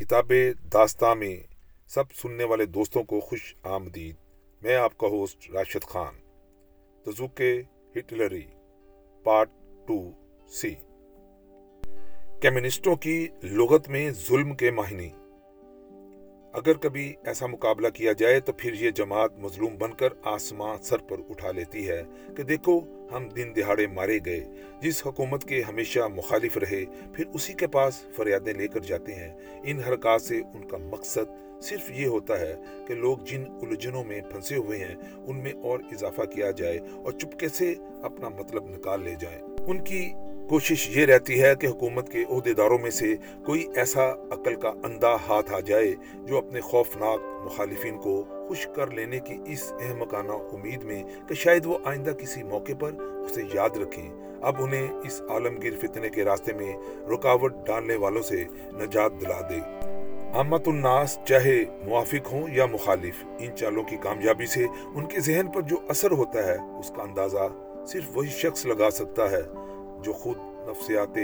کتاب داستان میں سب سننے والے دوستوں کو خوش آمدید۔ میں آپ کا ہوسٹ راشد خان۔ تزوک ہٹلری، پارٹ ٹو سی۔ کمیونسٹوں کی لغت میں ظلم کے ماہنی۔ اگر کبھی ایسا مقابلہ کیا جائے تو پھر یہ جماعت مظلوم بن کر آسمان سر پر اٹھا لیتی ہے کہ دیکھو، ہم دن دہاڑے مارے گئے۔ جس حکومت کے ہمیشہ مخالف رہے، پھر اسی کے پاس فریادیں لے کر جاتے ہیں۔ ان حرکات سے ان کا مقصد صرف یہ ہوتا ہے کہ لوگ جن الجھنوں میں پھنسے ہوئے ہیں، ان میں اور اضافہ کیا جائے اور چپکے سے اپنا مطلب نکال لے جائیں۔ ان کی کوشش یہ رہتی ہے کہ حکومت کے عہدیداروں میں سے کوئی ایسا عقل کا اندھا ہاتھ آ جائے جو اپنے خوفناک مخالفین کو خوش کر لینے کی اس احمقانہ امید میں کہ شاید وہ آئندہ کسی موقع پر اسے یاد رکھیں۔ اب انہیں اس عالمگیر فتنے کے راستے میں رکاوٹ ڈالنے والوں سے نجات دلا دے۔ عامت الناس چاہے موافق ہوں یا مخالف، ان چالوں کی کامیابی سے ان کے ذہن پر جو اثر ہوتا ہے، اس کا اندازہ صرف وہی شخص لگا سکتا ہے۔ جو خود نفسیات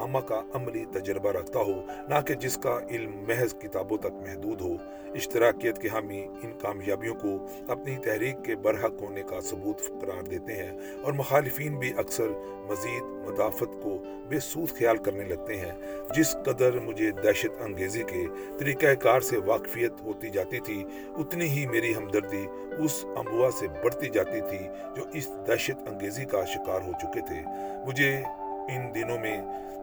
عامہ کا عملی تجربہ رکھتا ہو، نہ کہ جس کا علم محض کتابوں تک محدود ہو۔ اشتراکیت کے حامی ان کامیابیوں کو اپنی تحریک کے برحق ہونے کا ثبوت قرار دیتے ہیں اور مخالفین بھی اکثر مزید مدافت کو بے سود خیال کرنے لگتے ہیں۔ جس قدر مجھے دہشت انگیزی کے طریقہ کار سے واقفیت ہوتی جاتی تھی، اتنی ہی میری ہمدردی اس امبوا سے بڑھتی جاتی تھی جو اس دہشت انگیزی کا شکار ہو چکے تھے۔ مجھے ان دنوں میں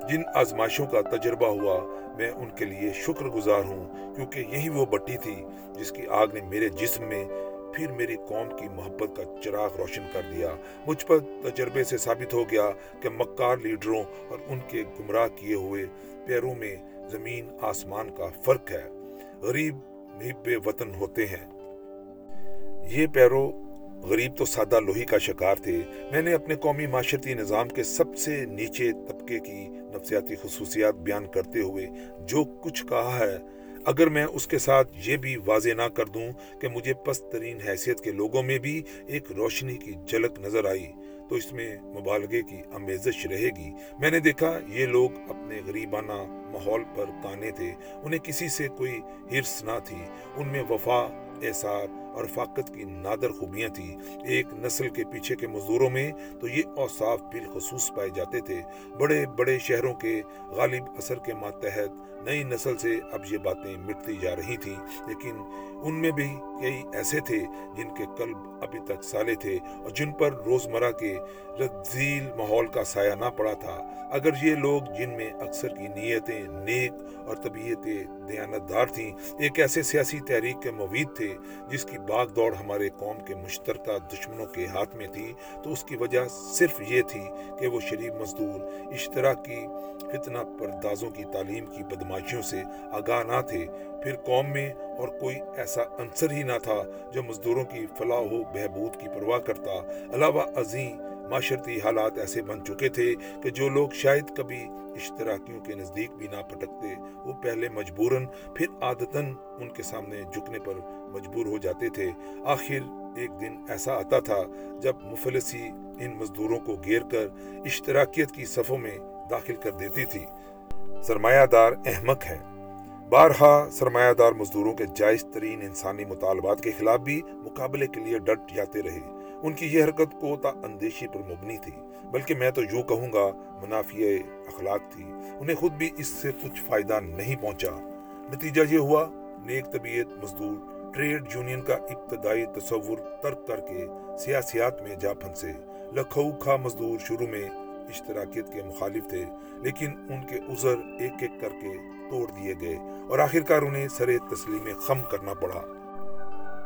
جن آزمائشوں کا تجربہ ہوا، میں ان کے لیے شکر گزار ہوں، کیونکہ یہی وہ بٹی تھی جس کی آگ نے میرے جسم میں پھر میری قوم کی محبت کا چراغ روشن کر دیا۔ مجھ پر تجربے سے ثابت ہو گیا کہ مکار لیڈروں اور ان کے گمراہ کیے ہوئے پیروں میں زمین آسمان کا فرق ہے۔ غریب محب وطن ہوتے ہیں۔ یہ پیرو غریب تو سادہ لوہی کا شکار تھے۔ میں نے اپنے قومی معاشرتی نظام کے سب سے نیچے طبقے کی نفسیاتی خصوصیات بیان کرتے ہوئے جو کچھ کہا ہے، اگر میں اس کے ساتھ یہ بھی واضح نہ کر دوں کہ مجھے پست ترین حیثیت کے لوگوں میں بھی ایک روشنی کی جھلک نظر آئی، تو اس میں مبالغے کی امیزش رہے گی۔ میں نے دیکھا، یہ لوگ اپنے غریبانہ ماحول پر کانے تھے۔ انہیں کسی سے کوئی ہرس نہ تھی۔ ان میں وفا احسار اور فاقت کی نادر خوبیاں تھی ایک نسل کے پیچھے کے مزدوروں میں تو یہ اوصاف بالخصوص پائے جاتے تھے۔ بڑے بڑے شہروں کے غالب اثر کے ماتحت نئی نسل سے اب یہ باتیں مٹتی جا رہی تھیں۔ لیکن ان میں بھی کئی ایسے تھے جن کے قلب ابھی تک سالے تھے اور جن پر روزمرہ کے رزیل ماحول کا سایہ نہ پڑا تھا۔ اگر یہ لوگ جن میں اکثر کی نیتیں نیک اور طبیعتیں دیانتدار تھیں، ایک ایسے سیاسی تحریک کے موید تھے جس کی باغ دوڑ ہمارے قوم کے مشترکہ دشمنوں کے ہاتھ میں تھی، تو اس کی وجہ صرف یہ تھی کہ وہ شریف مزدور، اشتراکی فتنہ پردازوں کی تعلیم کی بدماشیوں سے آگاہ نہ تھے۔ پھر قوم میں اور کوئی ایسا عنصر ہی نہ تھا جو مزدوروں کی فلاح و بہبود کی پرواہ کرتا۔ علاوہ عظیم معاشرتی حالات ایسے بن چکے تھے کہ جو لوگ شاید کبھی اشتراکیوں کے نزدیک بھی نہ پٹکتے وہ پہلے مجبوراً، پھر عادتاً ان کے سامنے جھکنے پر مجبور ہو جاتے تھے۔ آخر ایک دن ایسا آتا تھا جب مفلسی ان مزدوروں کو گیر کر اشتراکیت کی صفوں میں داخل کر دیتی تھی۔ سرمایہ دار احمق ہے بارہا سرمایہ دار مزدوروں کے جائز ترین انسانی مطالبات کے خلاف بھی مقابلے کے لیے ڈٹ جاتے رہے۔ ان کی یہ حرکت کوتا اندیشی پر مبنی تھی، بلکہ میں تو یوں کہوں گا منافع اخلاق تھی۔ انہیں خود بھی اس سے کچھ فائدہ نہیں پہنچا۔ نتیجہ یہ ہوا، نیک طبیعت مزدور ٹریڈ یونین کا ابتدائی تصور ترک کر کے سیاسیات میں جا پھنسے۔ لکھو کھا مزدور شروع میں اشتراکیت کے مخالف تھے، لیکن ان کے عذر ایک ایک کر کے توڑ دیے گئے اور آخرکار انہیں سر تسلیم خم کرنا پڑا۔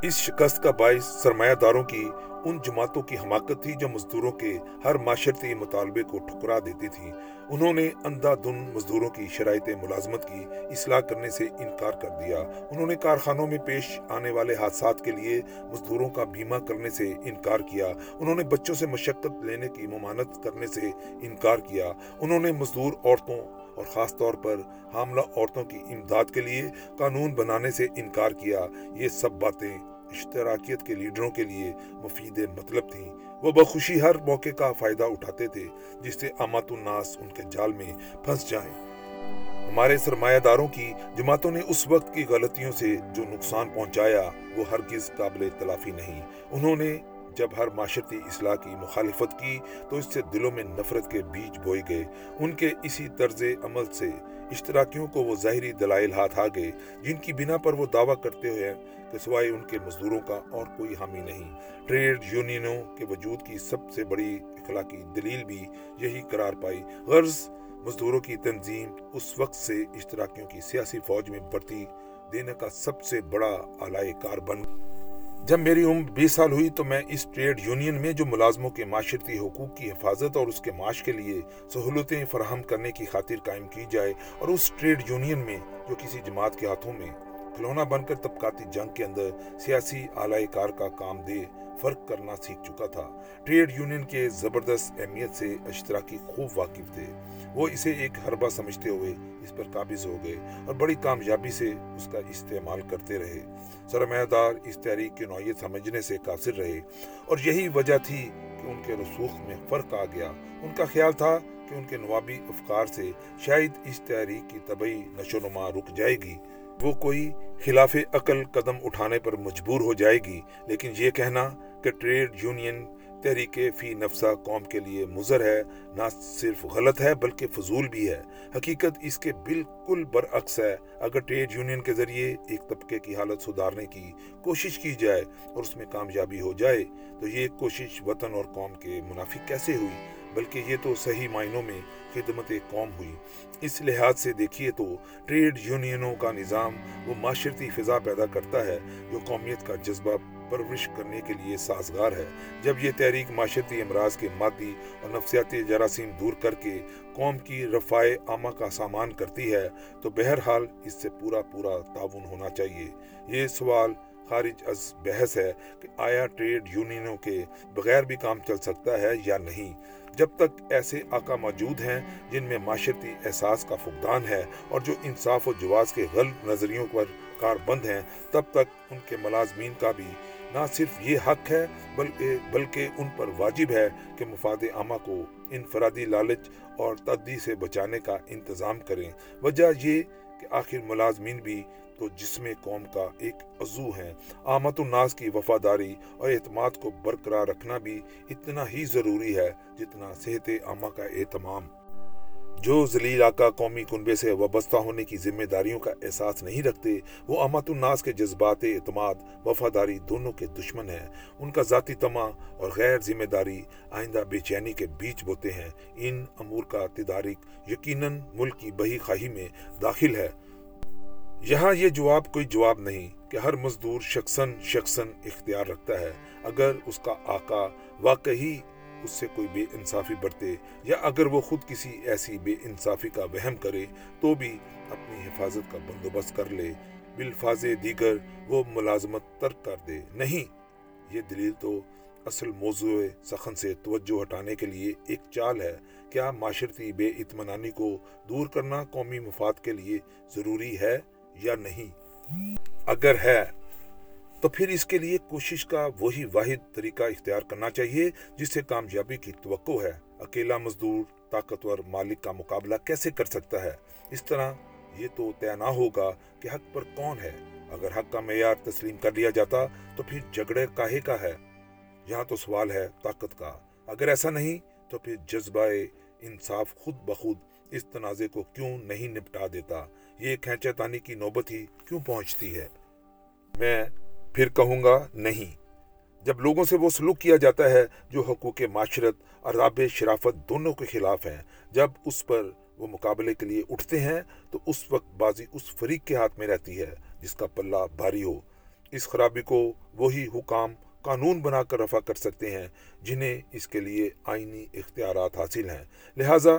اس شکست کا باعث سرمایہ داروں کی ان جماعتوں کی حماقت تھی جو مزدوروں کے ہر معاشرتی مطالبے کو ٹھکرا دیتی تھی۔ انہوں نے اندھا دن مزدوروں کی شرائط ملازمت کی اصلاح کرنے سے انکار کر دیا۔ انہوں نے کارخانوں میں پیش آنے والے حادثات کے لیے مزدوروں کا بیمہ کرنے سے انکار کیا۔ انہوں نے بچوں سے مشقت لینے کی ممانت کرنے سے انکار کیا۔ انہوں نے مزدور عورتوں اور خاص طور پر حاملہ عورتوں کی امداد کے لیے قانون بنانے سے انکار کیا۔ یہ سب باتیں اشتراکیت کے لیڈروں کے لیے مفید مطلب تھیں۔ وہ بخوشی ہر موقع کا فائدہ اٹھاتے تھے، جس سے امات الناس ان کے جال میں پھنس جائیں۔ ہمارے سرمایہ داروں کی جماعتوں نے اس وقت کی غلطیوں سے جو نقصان پہنچایا، وہ ہرگز قابل تلافی نہیں۔ انہوں نے جب ہر معاشرتی اصلاح کی مخالفت کی تو اس سے دلوں میں نفرت کے بیج بوئے گئے۔ ان کے اسی طرز عمل سے اشتراکیوں کو وہ ظاہری دلائل ہاتھ آ گئے، جن کی بنا پر وہ دعویٰ کرتے ہوئے کہ سوائے ان کے مزدوروں کا اور کوئی حامی نہیں۔ ٹریڈ یونینوں کے وجود کی سب سے بڑی اخلاقی دلیل بھی یہی قرار پائی۔ غرض مزدوروں کی تنظیم اس وقت سے اشتراکیوں کی سیاسی فوج میں بڑھتی دینے کا سب سے بڑا آلائے کار بن۔ جب میری عمر بیس سال ہوئی تو میں اس ٹریڈ یونین میں جو ملازموں کے معاشرتی حقوق کی حفاظت اور اس کے معاش کے لیے سہولتیں فراہم کرنے کی خاطر قائم کی جائے اور اس ٹریڈ یونین میں جو کسی جماعت کے ہاتھوں میں کھلونا بن کر طبقاتی جنگ کے اندر سیاسی اعلی کار کا کام دے فرق کرنا سیکھ چکا تھا۔ ٹریڈ یونین کے زبردست اہمیت سے اشتراکی خوب واقف تھے۔ وہ اسے ایک حربہ سمجھتے ہوئے اس پر قابض ہو گئے اور بڑی کامیابی سے اس کا استعمال کرتے رہے۔ سرمایہ دار اس تحریک کی نوعیت سمجھنے سے قاصر رہے اور یہی وجہ تھی کہ ان کے رسوخ میں فرق آ گیا۔ ان کا خیال تھا کہ ان کے نوابی افکار سے شاید اس تحریک کی طبعی نشو نما رک جائے گی۔ وہ کوئی خلاف عقل قدم اٹھانے پر مجبور ہو جائے گی۔ لیکن یہ کہنا کہ ٹریڈ یونین تحریک فی نفسہ قوم کے لیے مضر ہے، نہ صرف غلط ہے بلکہ فضول بھی ہے۔ حقیقت اس کے بالکل برعکس ہے۔ اگر ٹریڈ یونین کے ذریعے ایک طبقے کی حالت سدھارنے کی کوشش کی جائے اور اس میں کامیابی ہو جائے، تو یہ کوشش وطن اور قوم کے منافق کیسے ہوئی؟ بلکہ یہ تو صحیح معنوں میں خدمت قوم ہوئی۔ اس لحاظ سے دیکھیے تو ٹریڈ یونینوں کا نظام وہ معاشرتی فضا پیدا کرتا ہے جو قومیت کا جذبہ پرورش کرنے کے لیے سازگار ہے۔ جب یہ تحریک معاشرتی امراض کے مادی اور نفسیاتی جراثیم دور کر کے قوم کی رفاع عامہ کا سامان کرتی ہے تو بہرحال اس سے پورا پورا تعاون ہونا چاہیے۔ یہ سوال خارج از بحث ہے کہ آیا ٹریڈ یونینوں کے بغیر بھی کام چل سکتا ہے یا نہیں۔ جب تک ایسے آقا موجود ہیں جن میں معاشرتی احساس کا فقدان ہے اور جو انصاف و جواز کے غلط نظریوں پر کار بند ہیں، تب تک ان کے ملازمین کا بھی نہ صرف یہ حق ہے بلکہ بلکہ ان پر واجب ہے کہ مفاد عامہ کو انفرادی لالچ اور تدی سے بچانے کا انتظام کریں۔ وجہ یہ کہ آخر ملازمین بھی تو جسم قوم کا ایک عضو ہیں۔ آمد الناس کی وفاداری اور اعتماد کو برقرار رکھنا بھی اتنا ہی ضروری ہے جتنا صحت عامہ کا اہتمام۔ جو ذلیل آقا قومی کنبے سے وابستہ ہونے کی ذمہ داریوں کا احساس نہیں رکھتے، وہ امت الناس کے جذبات اعتماد، وفاداری دونوں کے دشمن ہیں۔ ان کا ذاتی تما اور غیر ذمہ داری آئندہ بے چینی کے بیچ بوتے ہیں۔ ان امور کا تدارک یقیناً ملک کی بہی خواہی میں داخل ہے۔ یہاں یہ جواب کوئی جواب نہیں کہ ہر مزدور شخصاً شخصاً اختیار رکھتا ہے، اگر اس کا آقا واقعی اس سے کوئی بے انصافی برتے یا اگر وہ خود کسی ایسی بے انصافی کا وہم کرے تو بھی اپنی حفاظت کا بندوبست کر لے۔ بالفاظ دیگر وہ ملازمت ترک کر دے۔ نہیں، یہ دلیل تو اصل موضوع سخن سے توجہ ہٹانے کے لیے ایک چال ہے۔ کیا معاشرتی بے اطمینانی کو دور کرنا قومی مفاد کے لیے ضروری ہے؟ یا نہیں۔ اگر ہے، تو پھر اس کے لیے کوشش کا وہی واحد طریقہ اختیار کرنا چاہیے جس سے کامیابی کی توقع ہے۔ اکیلا مزدور، طاقتور مالک کا مقابلہ کیسے کر سکتا ہے؟ اس طرح یہ تو طے نہ ہوگا کہ حق پر کون ہے۔ اگر حق کا معیار تسلیم کر لیا جاتا تو پھر جھگڑے کاہے کا ہے۔ یہاں تو سوال ہے طاقت کا۔ اگر ایسا نہیں تو پھر جذبہ انصاف خود بخود اس تنازع کو کیوں نہیں نپٹا دیتا؟ یہ کھینچا تانی کی نوبت ہی کیوں پہنچتی ہے؟ میں پھر کہوں گا نہیں۔ جب لوگوں سے وہ سلوک کیا جاتا ہے جو حقوق معاشرت اور راب شرافت دونوں کے خلاف ہیں، جب اس پر وہ مقابلے کے لیے اٹھتے ہیں، تو اس وقت بازی اس فریق کے ہاتھ میں رہتی ہے جس کا پلہ بھاری ہو۔ اس خرابی کو وہی حکام قانون بنا کر رفع کر سکتے ہیں جنہیں اس کے لیے آئینی اختیارات حاصل ہیں۔ لہٰذا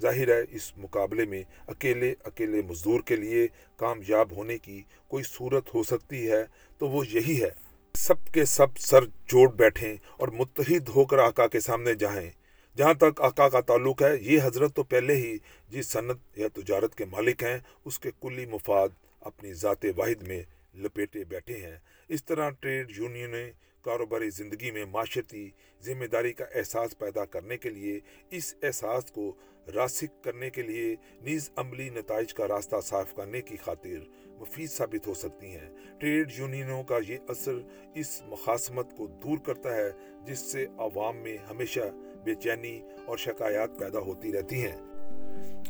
ظاہر ہے اس مقابلے میں اکیلے اکیلے مزدور کے لیے کامیاب ہونے کی کوئی صورت ہو سکتی ہے، تو وہ یہی ہے۔ سب کے سب سر جوڑ بیٹھیں اور متحد ہو کر آقا کے سامنے جائیں۔ جہاں تک آقا کا تعلق ہے، یہ حضرت تو پہلے ہی جس صنعت یا تجارت کے مالک ہیں، اس کے کلی مفاد اپنی ذات واحد میں لپیٹے بیٹھے ہیں۔ اس طرح ٹریڈ یونینیں کاروباری زندگی میں معاشرتی ذمہ داری کا احساس پیدا کرنے کے لیے اس احساس کو راسک کرنے کے لیے نیز عملی نتائج کا راستہ صاف کرنے کی خاطر مفید ثابت ہو سکتی ہیں۔ ٹریڈ یونینوں کا یہ اثر اس مخاسمت کو دور کرتا ہے جس سے عوام میں ہمیشہ بے چینی اور شکایات پیدا ہوتی رہتی ہیں۔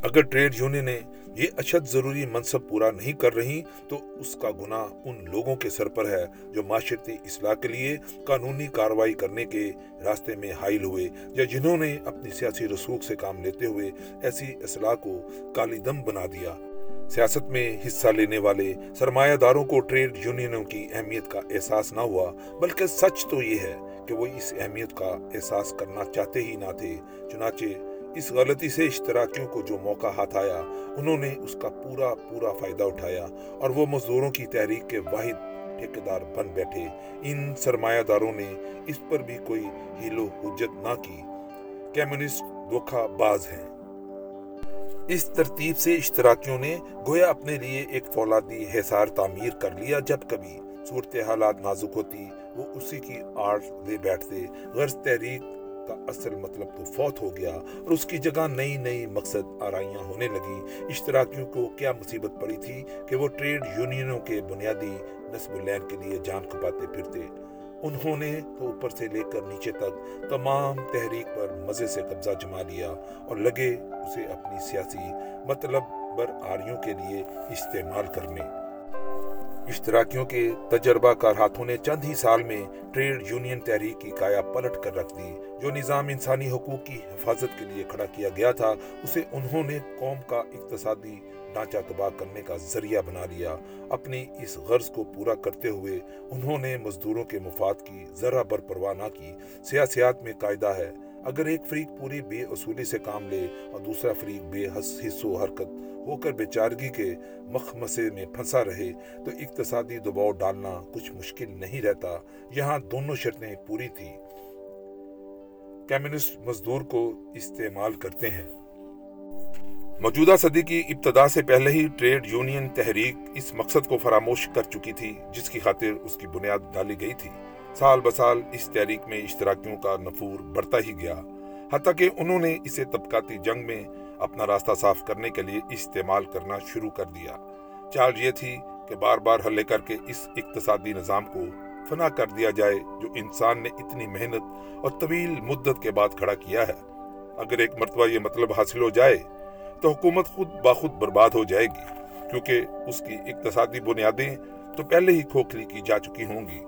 اگر ٹریڈ یونینیں یہ اشد ضروری منصب پورا نہیں کر رہی، تو اس کا گناہ ان لوگوں کے سر پر ہے جو معاشرتی اصلاح کے لیے قانونی کاروائی کرنے کے راستے میں حائل ہوئے یا جنہوں نے اپنی سیاسی رسوخ سے کام لیتے ہوئے ایسی اصلاح کو کالی دم بنا دیا۔ سیاست میں حصہ لینے والے سرمایہ داروں کو ٹریڈ یونینوں کی اہمیت کا احساس نہ ہوا، بلکہ سچ تو یہ ہے کہ وہ اس اہمیت کا احساس کرنا چاہتے ہی نہ تھے، چنانچہ اس غلطی سے اشتراکیوں کو جو موقع ہاتھ آیا، انہوں نے اس کا پورا پورا فائدہ اٹھایا اور وہ مزدوروں کی تحریک کے واحد ٹھیکیدار بن بیٹھے۔ ان سرمایہ داروں نے اس پر بھی کوئی ہیلو حجت نہ کی۔ کمیونسٹ دھوکہ باز ہیں۔ اس ترتیب سے اشتراکیوں نے گویا اپنے لیے ایک فولادی حسار تعمیر کر لیا۔ جب کبھی صورت حالات نازک ہوتی، وہ اسی کی آڑ لے بیٹھتے۔ غرض تحریک کا اصل مطلب تو فوت ہو گیا اور اس کی جگہ نئی نئی مقصد آرائیاں ہونے لگی اشتراکیوں کو کیا مصیبت پڑی تھی کہ وہ ٹریڈ یونینوں کے بنیادی نصب الین کے لیے جان کھپاتے پھرتے۔ انہوں نے تو اوپر سے لے کر نیچے تک تمام تحریک پر مزے سے قبضہ جما لیا اور لگے اسے اپنی سیاسی مطلب بر آریوں کے لیے استعمال کرنے۔ اشتراکیوں کے تجربہ کار ہاتھوں نے چند ہی سال میں ٹریڈ یونین تحریک کی کایا پلٹ کر رکھ دی۔ جو نظام انسانی حقوق کی حفاظت کے لیے کھڑا کیا گیا تھا، اسے انہوں نے قوم کا اقتصادی ڈھانچہ تباہ کرنے کا ذریعہ بنا لیا۔ اپنی اس غرض کو پورا کرتے ہوئے انہوں نے مزدوروں کے مفاد کی ذرا بر پرواہ نہ کی۔ سیاسیات میں قاعدہ ہے اگر ایک فریق پوری بے اصولی سے کام لے اور دوسرا فریق بے حس و حرکت ہو کر بیچارگی کے مخمسے میں پھنسا رہے، تو اقتصادی دباؤ ڈالنا کچھ مشکل نہیں رہتا۔ یہاں دونوں شرطیں پوری تھی کمیونسٹ مزدور کو استعمال کرتے ہیں۔ موجودہ صدی کی ابتدا سے پہلے ہی ٹریڈ یونین تحریک اس مقصد کو فراموش کر چکی تھی، جس کی خاطر اس کی بنیاد ڈالی گئی تھی۔ سال بسال اس تحریک میں اشتراکیوں کا نفور بڑھتا ہی گیا۔ حتیٰ کہ انہوں نے اسے طبقاتی جنگ میں اپنا راستہ صاف کرنے کے لیے استعمال کرنا شروع کر دیا۔ چال یہ تھی کہ بار بار حلے کر کے اس اقتصادی نظام کو فنا کر دیا جائے جو انسان نے اتنی محنت اور طویل مدت کے بعد کھڑا کیا ہے۔ اگر ایک مرتبہ یہ مطلب حاصل ہو جائے تو حکومت خود باخود برباد ہو جائے گی، کیونکہ اس کی اقتصادی بنیادیں تو پہلے ہی کھوکھلی کی جا چکی ہوں گی۔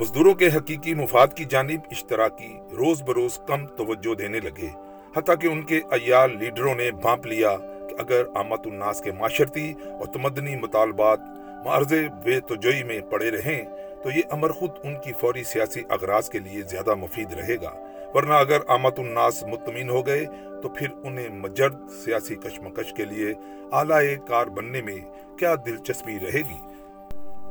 مزدوروں کے حقیقی مفاد کی جانب اشتراکی روز بروز کم توجہ دینے لگے۔ حتیٰ کہ ان کے ایال لیڈروں نے بھانپ لیا کہ اگر آمد الناس کے معاشرتی اور تمدنی مطالبات معرض بے توجہی میں پڑے رہیں، تو یہ امر خود ان کی فوری سیاسی اغراض کے لیے زیادہ مفید رہے گا۔ ورنہ اگر آمد الناس مطمئن ہو گئے، تو پھر انہیں مجرد سیاسی کشمکش کے لیے اعلی کار بننے میں کیا دلچسپی رہے گی؟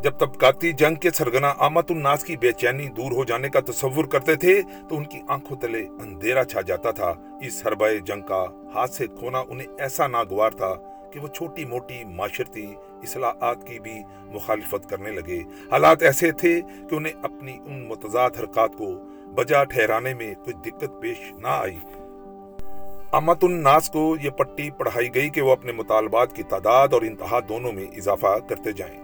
جب طبقاتی جنگ کے سرگنا آمد الناس کی بے چینی دور ہو جانے کا تصور کرتے تھے تو ان کی آنکھوں تلے اندھیرا چھا جاتا تھا۔ اس حربائے جنگ کا ہاتھ سے کھونا انہیں ایسا ناگوار تھا کہ وہ چھوٹی موٹی معاشرتی اصلاحات کی بھی مخالفت کرنے لگے۔ حالات ایسے تھے کہ انہیں اپنی ان متضاد حرکات کو بجا ٹھہرانے میں کوئی دقت پیش نہ آئی۔ امت الناس کو یہ پٹی پڑھائی گئی کہ وہ اپنے مطالبات کی تعداد اور انتہا دونوں میں اضافہ کرتے جائیں۔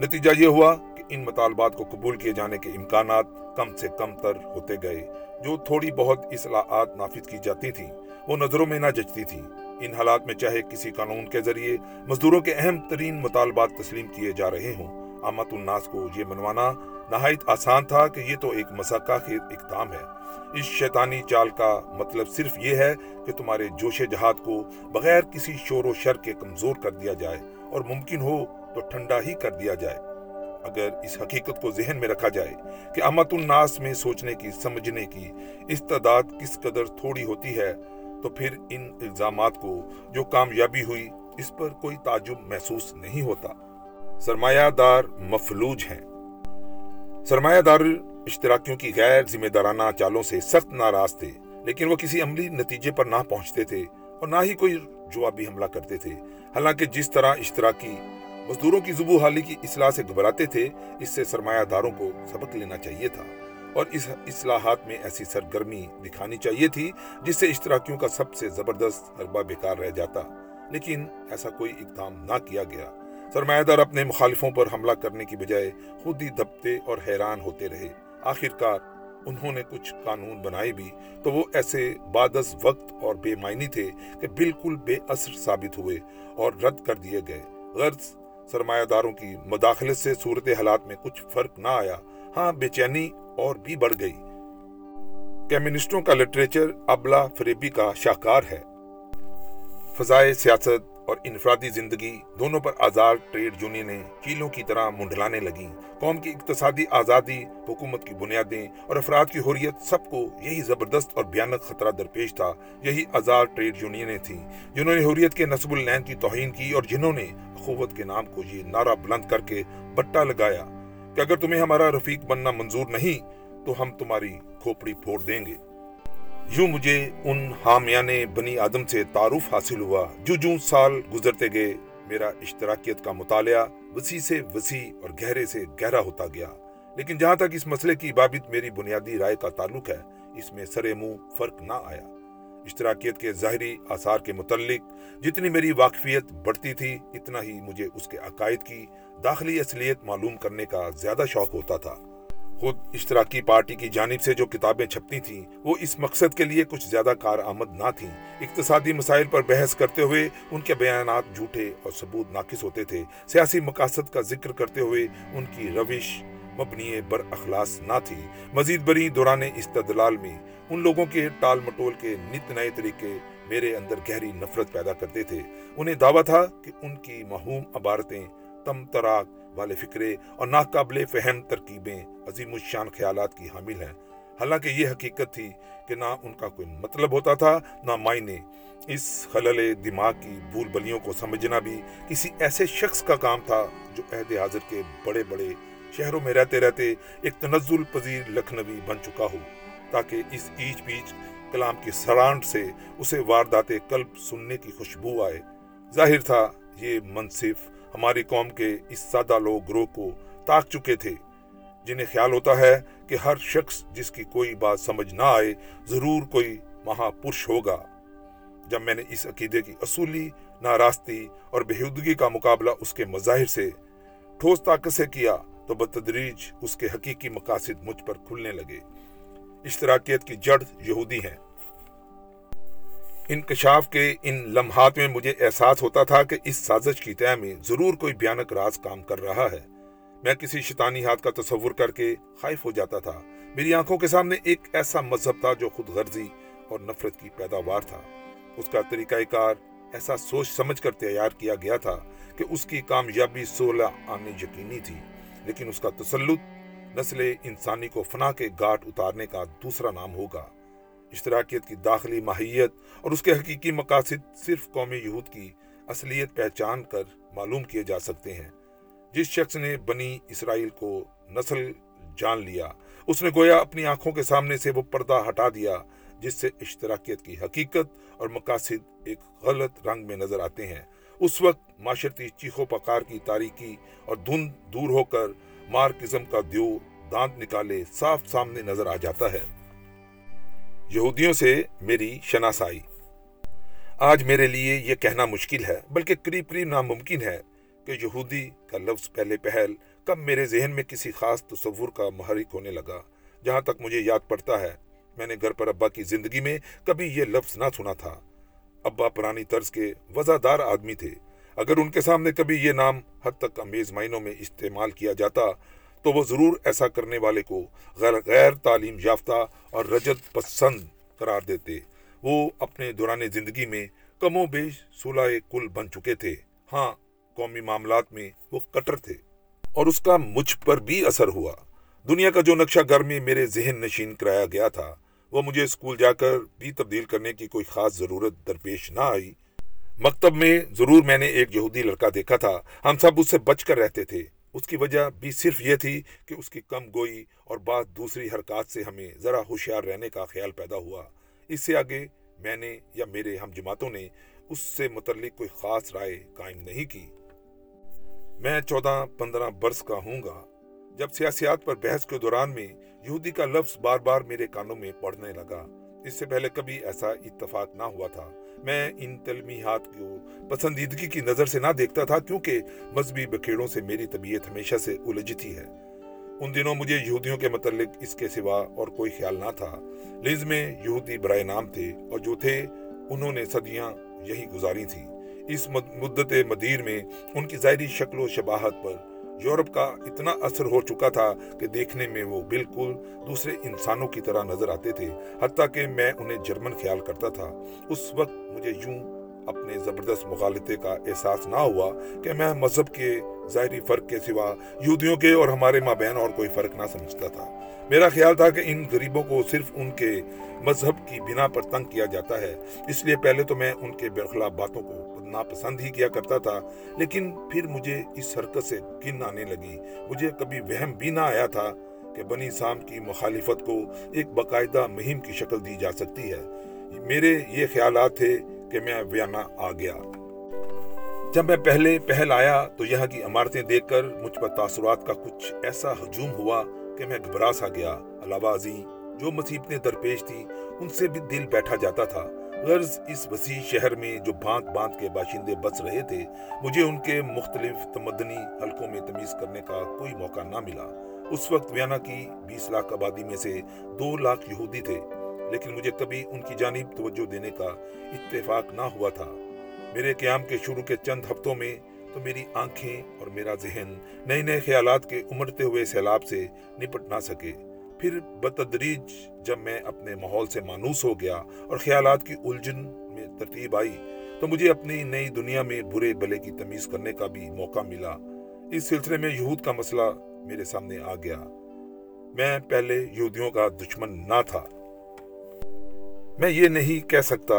نتیجہ یہ ہوا کہ ان مطالبات کو قبول کیے جانے کے امکانات کم سے کم تر ہوتے گئے، جو تھوڑی بہت اصلاحات نافذ کی جاتی تھیں۔ وہ نظروں میں نہ جچتی تھیں۔ ان حالات میں چاہے کسی قانون کے ذریعے مزدوروں کے اہم ترین مطالبات تسلیم کیے جا رہے ہوں۔ آمد الناس کو یہ منوانا نہایت آسان تھا کہ یہ تو ایک مساقہ کے اقدام ہے۔ اس شیطانی چال کا مطلب صرف یہ ہے کہ تمہارے جوش جہاد کو بغیر کسی شور و شر کے کمزور کر دیا جائے اور ممکن ہو تو ٹھنڈا ہی کر دیا جائے۔ اگر اس حقیقت کو ذہن میں رکھا جائے کہ امت الناس میں سوچنے کی، سمجھنے کی استعداد کس قدر تھوڑی ہوتی ہے، تو پھر ان الزامات کو جو کامیابی ہوئی، اس پر کوئی تعجب محسوس نہیں ہوتا۔ سرمایہ دار مفلوج ہیں۔ سرمایہ دار اشتراکیوں کی غیر ذمہ دارانہ چالوں سے سخت ناراض تھے، لیکن وہ کسی عملی نتیجے پر نہ پہنچتے تھے اور نہ ہی کوئی جوابی حملہ کرتے تھے۔ حالانکہ جس طرح اشتراکی مزدوروں کی زبو حالی کی اصلاح سے گھبراتے تھے، اس سے سرمایہ داروں کو سبق لینا چاہیے تھا۔ اور اس اصلاحات میں ایسی سرگرمی دکھانی چاہیے تھی، جس سے اشتراکیوں کا سب سے زبردست حربہ بیکار رہ جاتا۔ لیکن ایسا کوئی اقدام نہ کیا گیا۔ سرمایہ دار اپنے مخالفوں پر حملہ کرنے کی بجائے خود ہی دبتے اور حیران ہوتے رہے۔ آخر کار انہوں نے کچھ قانون بنائے بھی تو وہ ایسے بادس وقت اور بے معنی تھے کہ بالکل بے اثر ثابت ہوئے اور رد کر دیے گئے۔ غرض سرمایہ داروں کی مداخلت سے صورت حالات میں کچھ فرق نہ آیا۔ ہاں بے چینی اور بھی بڑھ گئی۔ کمیونسٹوں کا لٹریچر ابلا فریبی کا شاہکار ہے۔ فضائے سیاست اور انفرادی زندگی دونوں پر آزاد ٹریڈ یونینیں کیلوں کی طرح منڈلانے لگیں قوم کی اقتصادی آزادی، حکومت کی بنیادیں اور افراد کی حریت سب کو یہی زبردست اور بھیانک خطرہ درپیش تھا، یہی آزاد ٹریڈ یونینیں تھیں۔ جنہوں نے حریت کے نصب العین کی توہین کی اور جنہوں نے اخوت کے نام کو یہ نعرہ بلند کر کے بٹا لگایا کہ اگر تمہیں ہمارا رفیق بننا منظور نہیں، تو ہم تمہاری کھوپڑی پھوڑ دیں گے۔ یوں مجھے ان حامیان بنی آدم سے تعارف حاصل ہوا جو جو سال گزرتے گئے، میرا اشتراکیت کا مطالعہ وسیع سے وسیع اور گہرے سے گہرا ہوتا گیا۔ لیکن جہاں تک اس مسئلے کی بابت میری بنیادی رائے کا تعلق ہے، اس میں سر منہ فرق نہ آیا۔ اشتراکیت کے ظاہری آثار کے متعلق جتنی میری واقفیت بڑھتی تھی، اتنا ہی مجھے اس کے عقائد کی داخلی اصلیت معلوم کرنے کا زیادہ شوق ہوتا تھا۔ خود اشتراکی پارٹی کی جانب سے جو کتابیں چھپتی تھیں، وہ اس مقصد کے لیے کچھ زیادہ کارآمد نہ تھیں۔ اقتصادی مسائل پر بحث کرتے ہوئے ان کے بیانات جھوٹے اور ثبوت ناقص ہوتے تھے۔ سیاسی مقاصد کا ذکر کرتے ہوئے ان کی روش مبنی بر اخلاص نہ تھی۔ مزید بری دوران استدلال میں ان لوگوں کے ٹال مٹول کے نت نئے طریقے میرے اندر گہری نفرت پیدا کرتے تھے۔ انہیں دعویٰ تھا کہ ان کی محوم عبارتیں تم تراک والے فکرے اور ناقابل فہم ترکیبیں عظیم الشان خیالات کی حامل ہیں۔ حالانکہ یہ حقیقت تھی کہ نہ ان کا کوئی مطلب ہوتا تھا، نہ معنی۔ اس خلل دماغ کی بھول بلیوں کو سمجھنا بھی کسی ایسے شخص کا کام تھا جو عہد حاضر کے بڑے بڑے شہروں میں رہتے رہتے ایک تنزل پذیر لکھنوی بن چکا ہو، تاکہ اس ایچ پیچ کلام کی سرانٹ سے اسے واردات قلب سننے کی خوشبو آئے۔ ظاہر تھا یہ منصف ہماری قوم کے اس سادہ لوگ گروہ کو تاک چکے تھے۔ جنہیں خیال ہوتا ہے کہ ہر شخص جس کی کوئی بات سمجھ نہ آئے، ضرور کوئی مہا پرش ہوگا۔ جب میں نے اس عقیدے کی اصولی، ناراستی اور بےحودگی کا مقابلہ اس کے مظاہر سے ٹھوس طاقت سے کیا، تو بتدریج اس کے حقیقی مقاصد مجھ پر کھلنے لگے۔ اشتراکیت کی جڑ یہودی ہیں۔ انکشاف کے ان لمحات میں مجھے احساس ہوتا تھا کہ اس سازش کی طے میں ضرور کوئی بیانک راز کام کر رہا ہے۔ میں کسی شیطانی ہاتھ کا تصور کر کے خائف ہو جاتا تھا۔ میری آنکھوں کے سامنے ایک ایسا مذہب تھا جو خود غرضی اور نفرت کی پیداوار تھا۔ اس کا طریقہ کار، ایسا سوچ سمجھ کر تیار کیا گیا تھا کہ اس کی کامیابی سولہ آنے یقینی تھی۔ لیکن اس کا تسلط نسل انسانی کو فنا کے گاٹ اتارنے کا دوسرا نام ہوگا۔ اشتراکیت کی داخلی ماہیت اور اس کے حقیقی مقاصد صرف قومی یہود کی اصلیت پہچان کر معلوم کیے جا سکتے ہیں۔ جس شخص نے بنی اسرائیل کو نسل جان لیا، اس نے گویا اپنی آنکھوں کے سامنے سے وہ پردہ ہٹا دیا، جس سے اشتراکیت کی حقیقت اور مقاصد ایک غلط رنگ میں نظر آتے ہیں۔ اس وقت معاشرتی چیخو پکار کی تاریکی اور دھند دور ہو کر مارکزم کا دیو دانت نکالے صاف سامنے نظر آ جاتا ہے۔ یہودیوں سے میری شناسائی۔ آج میرے لیے یہ کہنا مشکل ہے، بلکہ قریب قریب ناممکن ہے کہ یہودی کا لفظ پہلے پہل کب میرے ذہن میں کسی خاص تصور کا محرک ہونے لگا۔ جہاں تک مجھے یاد پڑتا ہے، میں نے گھر پر ابا کی زندگی میں کبھی یہ لفظ نہ سنا تھا۔ ابا پرانی طرز کے وزادار آدمی تھے۔ اگر ان کے سامنے کبھی یہ نام حد تک امیز معنوں میں استعمال کیا جاتا تو وہ ضرور ایسا کرنے والے کو غیر تعلیم یافتہ اور رجت پسند قرار دیتے۔ وہ اپنے دوران زندگی میں کم و بیش سولہ کل بن چکے تھے۔ ہاں قومی معاملات میں وہ کٹر تھے۔ اور اس کا مجھ پر بھی اثر ہوا۔ دنیا کا جو نقشہ گھر میں میرے ذہن نشین کرایا گیا تھا، وہ مجھے اسکول جا کر بھی تبدیل کرنے کی کوئی خاص ضرورت درپیش نہ آئی۔ مکتب میں ضرور میں نے ایک یہودی لڑکا دیکھا تھا۔ ہم سب اس سے بچ کر رہتے تھے۔ اس کی وجہ بھی صرف یہ تھی کہ اس کی کم گوئی اور بعض دوسری حرکات سے ہمیں ذرا ہوشیار رہنے کا خیال پیدا ہوا۔ اس سے آگے میں نے یا میرے ہم جماعتوں نے اس سے متعلق کوئی خاص رائے قائم نہیں کی۔ میں چودہ پندرہ برس کا ہوں گا۔ جب سیاسیات پر بحث کے دوران میں یہودی کا لفظ بار بار میرے کانوں میں پڑھنے لگا اس سے پہلے کبھی ایسا اتفاق نہ ہوا تھا۔ میں ان تلمیحات کو پسندیدگی کی نظر سے نہ دیکھتا تھا کیونکہ مذہبی بکھیڑوں سے میری طبیعت ہمیشہ سے الجھتی ہے۔ ان دنوں مجھے یہودیوں کے متعلق اس کے سوا اور کوئی خیال نہ تھا۔ لیز میں یہودی برائے نام تھے اور جو تھے، انہوں نے صدیاں یہی گزاری تھی اس مدت مدیر میں ان کی ظاہری شکل و شباہت پر یورپ کا اتنا اثر ہو چکا تھا کہ دیکھنے میں وہ بالکل دوسرے انسانوں کی طرح نظر آتے تھے، حتیٰ کہ میں انہیں جرمن خیال کرتا تھا۔ اس وقت مجھے یوں اپنے زبردست مغالطے کا احساس نہ ہوا کہ میں مذہب کے ظاہری فرق کے سوا یہودیوں کے اور ہمارے ماں بہن اور کوئی فرق نہ سمجھتا تھا۔ میرا خیال تھا کہ ان غریبوں کو صرف ان کے مذہب کی بنا پر تنگ کیا جاتا ہے۔ اس لیے پہلے تو میں ان کے برخلاف باتوں کو ناپسند ہی کیا کرتا تھا، لیکن پھر مجھے اس حرکت سے گن آنے لگی۔ مجھے کبھی وہم بھی نہ آیا تھا کہ بنی سام کی مخالفت کو ایک باقاعدہ مہم کی شکل دی جا سکتی ہے۔ میرے یہ خیالات تھے کہ میں ویانا آ گیا۔ جب میں پہلے پہل آیا تو یہاں کی عمارتیں دیکھ کر مجھ پر تاثرات کا کچھ ایسا ہجوم ہوا کہ میں گھبرا سا گیا۔ علاوہ ازیں، جو مصیبتیں درپیش تھی، ان سے بھی دل بیٹھا جاتا تھا۔ غرض اس وسیع شہر میں جو بانت بانت کے باشندے بس رہے تھے، مجھے ان کے مختلف تمدنی حلقوں میں تمیز کرنے کا کوئی موقع نہ ملا۔ اس وقت ویانا کی بیس لاکھ آبادی میں سے دو لاکھ یہودی تھے، لیکن مجھے کبھی ان کی جانب توجہ دینے کا اتفاق نہ ہوا تھا۔ میرے قیام کے شروع کے چند ہفتوں میں تو میری آنکھیں اور میرا ذہن نئے نئے خیالات کے امڑتے ہوئے سیلاب سے نپٹ نہ سکے۔ پھر بتدریج جب میں اپنے ماحول سے مانوس ہو گیا اور خیالات کی الجھن میں ترتیب آئی، تو مجھے اپنی نئی دنیا میں برے بلے کی تمیز کرنے کا بھی موقع ملا۔ اس سلسلے میں یہود کا مسئلہ میرے سامنے آ گیا۔ میں پہلے یہودیوں کا دشمن نہ تھا۔ میں یہ نہیں کہہ سکتا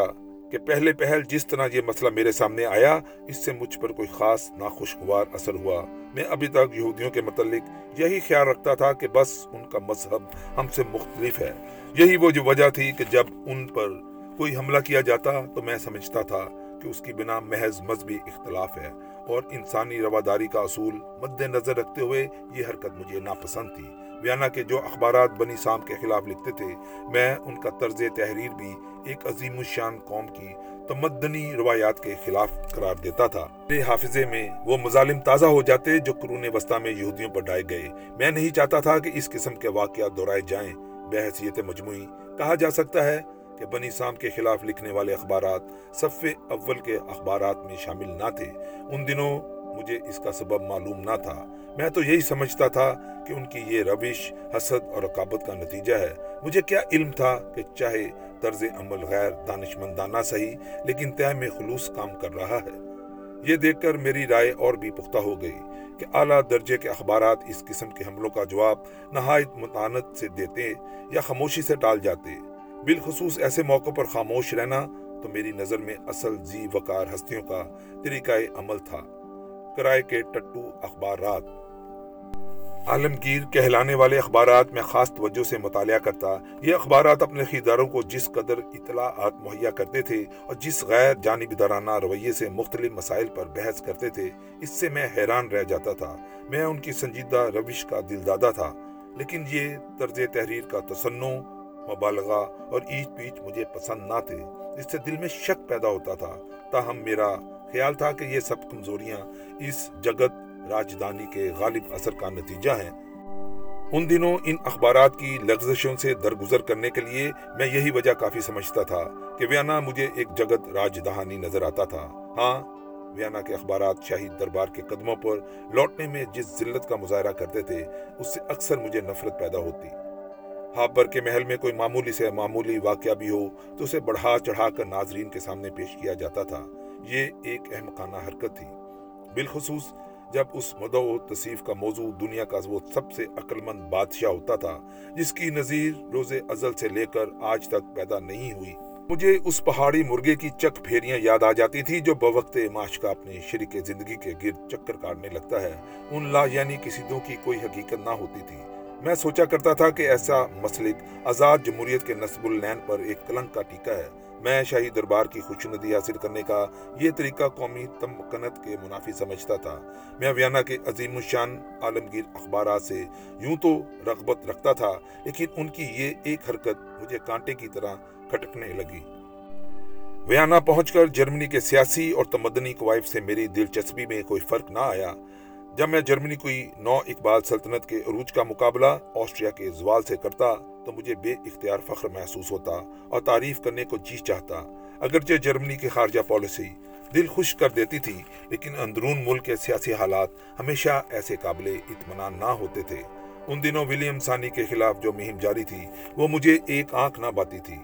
کہ پہلے پہل جس طرح یہ مسئلہ میرے سامنے آیا، اس سے مجھ پر کوئی خاص ناخوشگوار اثر ہوا۔ میں ابھی تک یہودیوں کے متعلق یہی خیال رکھتا تھا کہ بس ان کا مذہب ہم سے مختلف ہے۔ یہی وہ جو وجہ تھی کہ جب ان پر کوئی حملہ کیا جاتا تو میں سمجھتا تھا کہ اس کی بنا محض مذہبی اختلاف ہے اور انسانی رواداری کا اصول مد نظر رکھتے ہوئے یہ حرکت مجھے ناپسند تھی۔ ویانا کے جو اخبارات بنی سام کے خلاف لکھتے تھے، میں ان کا طرز تحریر بھی ایک عظیم الشان قوم کی تمدنی روایات کے خلاف قرار دیتا تھا۔ میرے حافظے میں وہ مظالم تازہ ہو جاتے جو قرون وسطی میں یہودیوں پر ڈائے گئے۔ میں نہیں چاہتا تھا کہ اس قسم کے واقعات دہرائے جائیں۔ بحثیت مجموعی کہا جا سکتا ہے کہ بنی سام کے خلاف لکھنے والے اخبارات صف اول کے اخبارات میں شامل نہ تھے۔ ان دنوں مجھے اس کا سبب معلوم نہ تھا۔ میں تو یہی سمجھتا تھا کہ ان کی یہ روش حسد اور رقابت کا نتیجہ ہے۔ مجھے کیا علم تھا کہ چاہے طرز عمل غیر دانش مندانہ صحیح، لیکن طے میں خلوص کام کر رہا ہے۔ یہ دیکھ کر میری رائے اور بھی پختہ ہو گئی کہ اعلیٰ درجے کے اخبارات اس قسم کے حملوں کا جواب نہایت متانت سے دیتے یا خاموشی سے ٹال جاتے۔ بالخصوص ایسے موقع پر خاموش رہنا تو میری نظر میں اصل زی وقار ہستیوں کا طریقہ عمل تھا۔ کرائے کے ٹٹو اخبارات۔ عالمگیر کہلانے والے اخبارات میں خاص توجہ سے مطالعہ کرتا، یہ اخبارات اپنے خریداروں کو جس قدر اطلاعات مہیا کرتے تھے اور جس غیر جانبدارانہ رویے سے مختلف مسائل پر بحث کرتے تھے، اس سے میں حیران رہ جاتا تھا۔ میں ان کی سنجیدہ روش کا دل دادا تھا، لیکن یہ طرز تحریر کا تسنو مبالغہ اور ایچ پیچ مجھے پسند نہ تھے، اس سے دل میں شک پیدا ہوتا تھا۔ تاہم، میرا خیال تھا کہ یہ سب کمزوریاں اس جگت راجدانی کے غالب اثر کا نتیجہ ہیں۔ ان دنوں ان اخبارات کی لغزشوں سے درگزر کرنے کے لیے میں یہی وجہ کافی سمجھتا تھا کہ ویانا مجھے ایک جگت راجدہانی نظر آتا تھا۔ ہاں ویانا کے اخبارات شاہی دربار کے قدموں پر لوٹنے میں جس ذلت کا مظاہرہ کرتے تھے، اس سے اکثر مجھے نفرت پیدا ہوتی۔ ہابر کے محل میں کوئی معمولی سے معمولی واقعہ بھی ہو، تو اسے بڑھا چڑھا کر ناظرین کے سامنے پیش کیا جاتا تھا۔ یہ ایک احمقانہ حرکت تھی۔ بالخصوص جب اس مدو و تصیف کا موضوع دنیا کا وہ سب سے مند بادشاہ ہوتا تھا، جس کی نظیر روز ازل سے لے کر آج تک پیدا نہیں ہوئی۔ مجھے اس پہاڑی مرغے کی چک پھیریاں یاد آ جاتی تھی جو بوقت معاش کا اپنے شریک زندگی کے گرد چکر کاٹنے لگتا ہے۔ ان لا یعنی کسی دو کی کوئی حقیقت نہ ہوتی تھی۔ میں سوچا کرتا تھا کہ ایسا مسلک آزاد جمہوریت کے نصب النین پر ایک کلنگ کا ٹیکہ ہے۔ میں شاہی دربار کی خوشندی حاصل کرنے کا یہ طریقہ قومی تمکنت کے منافی سمجھتا تھا۔ میں ویانا کے عظیم الشان عالمگیر اخبارات سے یوں تو رغبت رکھتا تھا، لیکن ان کی یہ ایک حرکت مجھے کانٹے کی طرح کھٹکنے لگی۔ ویانا پہنچ کر جرمنی کے سیاسی اور تمدنی قوائف سے میری دلچسپی میں کوئی فرق نہ آیا۔ جب میں جرمنی کوئی نو اقبال سلطنت کے عروج کا مقابلہ آسٹریا کے زوال سے کرتا تو مجھے بے اختیار فخر محسوس ہوتا اور تعریف کرنے کو جی چاہتا۔ اگرچہ جرمنی کی خارجہ پالیسی دل خوش کر دیتی تھی، لیکن اندرون ملک کے سیاسی حالات ہمیشہ ایسے قابل اطمینان نہ ہوتے تھے۔ ان دنوں ولیم ثانی کے خلاف جو مہم جاری تھی، وہ مجھے ایک آنکھ نہ باتی تھی۔